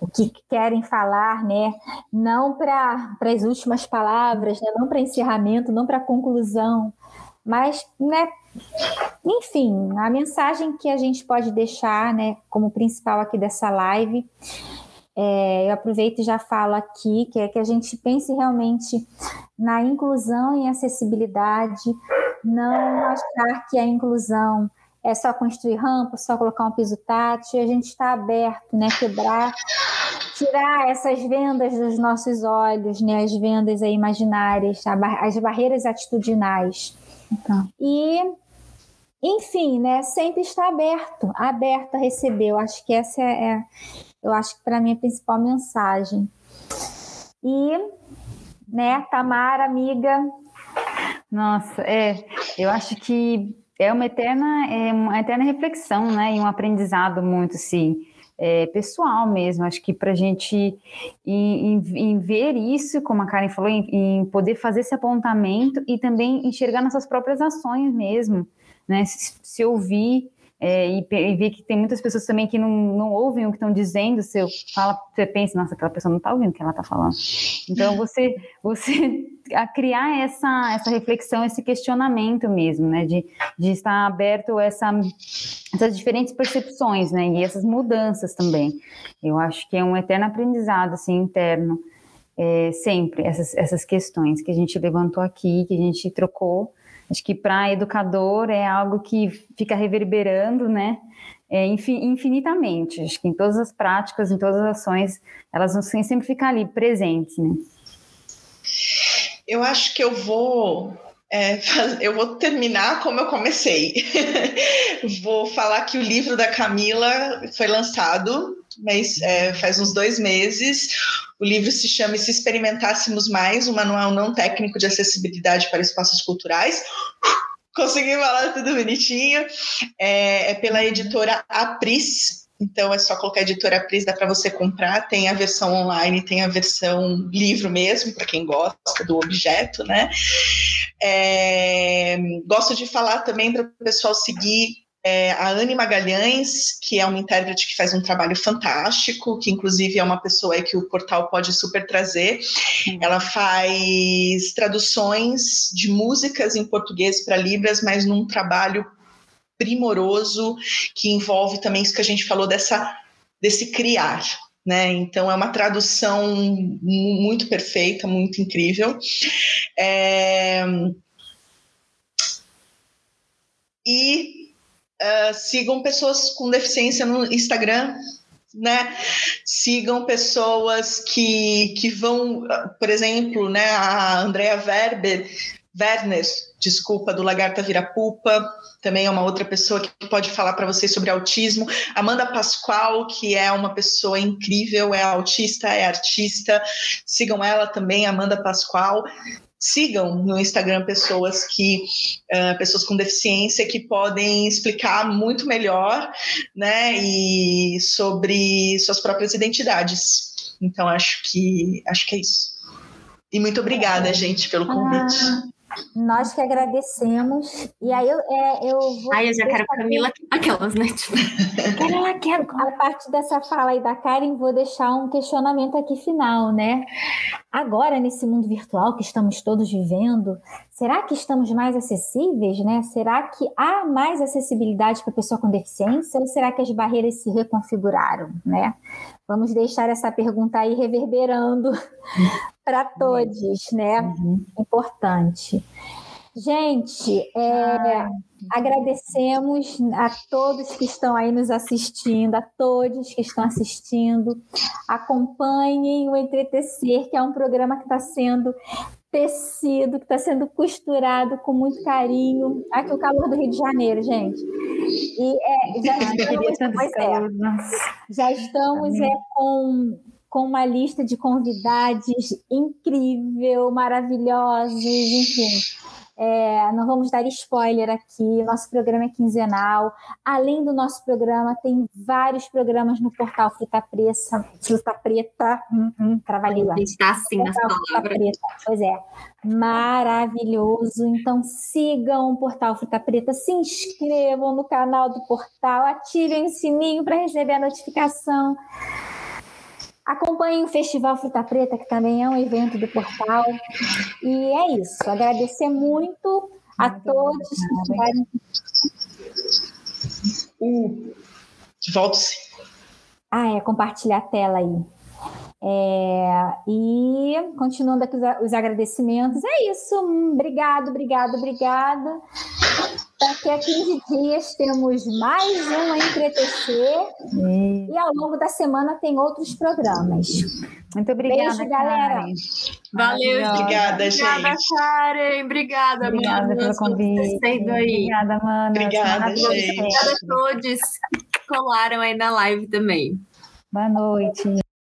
o que querem falar, né? Não para as últimas palavras, né? não para encerramento, não para conclusão, mas, né? Enfim, a mensagem que a gente pode deixar, né, como principal aqui dessa live, é, eu aproveito e já falo aqui que é que a gente pense realmente na inclusão e acessibilidade, não achar que a inclusão é só construir rampa, só colocar um piso tátil, a gente está aberto, né? Quebrar, tirar essas vendas dos nossos olhos, né? As vendas imaginárias, as barreiras atitudinais. Então. E, enfim, né? Sempre está aberto, aberto a receber. Eu acho que essa é, é eu acho que para mim é a principal mensagem. E, né, Tamara, amiga. Nossa, é, eu acho que é uma eterna, é uma eterna reflexão, né? E um aprendizado muito, assim, é, pessoal mesmo. Acho que para a gente em, em, em, ver isso, como a Karen falou, em, em, poder fazer esse apontamento e também enxergar nossas próprias ações mesmo, né? Se, se ouvir é, e, e, ver que tem muitas pessoas também que não, não ouvem o que estão dizendo, você fala, você pensa, nossa, aquela pessoa não está ouvindo o que ela está falando. Então você, você a criar essa, essa reflexão, esse questionamento mesmo, né, de, de estar aberto a essa, essas diferentes percepções, né, e essas mudanças também. Eu acho que é um eterno aprendizado, assim, interno, é, sempre, essas, essas questões que a gente levantou aqui, que a gente trocou, Acho que para educador é algo que fica reverberando, né? É, infinitamente. Acho que em todas as práticas, em todas as ações, elas vão sempre ficar ali presentes, né? Eu acho que eu vou é, eu vou terminar como eu comecei. vou falar que o livro da Camila foi lançado mas é, faz uns dois meses. O livro se chama Se Experimentássemos Mais, um manual não técnico de acessibilidade para espaços culturais. Consegui falar tudo bonitinho. É, é pela editora Apris, então é só colocar editora Apris, dá para você comprar. Tem a versão online, tem a versão livro mesmo, para quem gosta do objeto, né? É, gosto de falar também para o pessoal seguir é, a Anne Magalhães, que é uma intérprete que faz um trabalho fantástico, que inclusive é uma pessoa que o portal pode super trazer. Ela faz traduções de músicas em português para Libras, mas num trabalho primoroso que envolve também isso que a gente falou dessa desse criar, né? Então é uma tradução muito perfeita, muito incrível. É... E Uh, sigam pessoas com deficiência no Instagram, né? Sigam pessoas que, que vão, por exemplo, né? A Andrea Werber, Werner, desculpa, do Lagarta Virapupa, também é uma outra pessoa que pode falar para vocês sobre autismo. Amanda Pascoal, que é uma pessoa incrível, é autista, é artista. Sigam ela também, Amanda Pascoal sigam no Instagram pessoas que uh, pessoas com deficiência que podem explicar muito melhor, né, e sobre suas próprias identidades. Então acho que acho que é isso. E muito obrigada, gente, pelo convite. Ah. Nós que agradecemos. E aí eu, é, eu vou. Ai, eu já quero Camila aquelas, né? Tipo... quero, A parte dessa fala aí da Karen, vou deixar um questionamento aqui final, né? Agora, nesse mundo virtual que estamos todos vivendo, será que estamos mais acessíveis, né? Será que há mais acessibilidade para a pessoa com deficiência ou será que as barreiras se reconfiguraram, né? Vamos deixar essa pergunta aí reverberando para todos, né? Uhum. Importante. Gente, é, agradecemos a todos que estão aí nos assistindo, a todos que estão assistindo. Acompanhem o Entretecer, que é um programa que está sendo tecido, que está sendo costurado com muito carinho. Aqui o calor do Rio de Janeiro, gente. E é, já estamos, é, já estamos é, com com uma lista de convidados incrível, maravilhosos, enfim. É, não vamos dar spoiler aqui. Nosso programa é quinzenal. Além do nosso programa, tem vários programas no portal Fruta Preta. Fruta Preta. Hum, hum, trabalhei Está assim nas palavras. Pois é. Maravilhoso. Então sigam o portal Fruta Preta, se inscrevam no canal do portal, ativem o sininho para receber a notificação. Acompanhem o Festival Fruta Preta, que também é um evento do portal. E é isso. Agradecer muito a muito todos que estiveram. Uh, volto sim. Ah, é, compartilhar a tela aí. É, e continuando aqui os agradecimentos, é isso. Obrigado, obrigado, obrigada. Daqui a 15 dias temos mais um Entretecer. E ao longo da semana tem outros programas. Muito obrigada, Beijo, galera. Valeu, obrigada, gente. Obrigada, Karen. Obrigada, obrigada mano. pelo convite. Obrigada, mano. Obrigada, gente. Obrigada a todos que colaram aí na live também. Boa noite.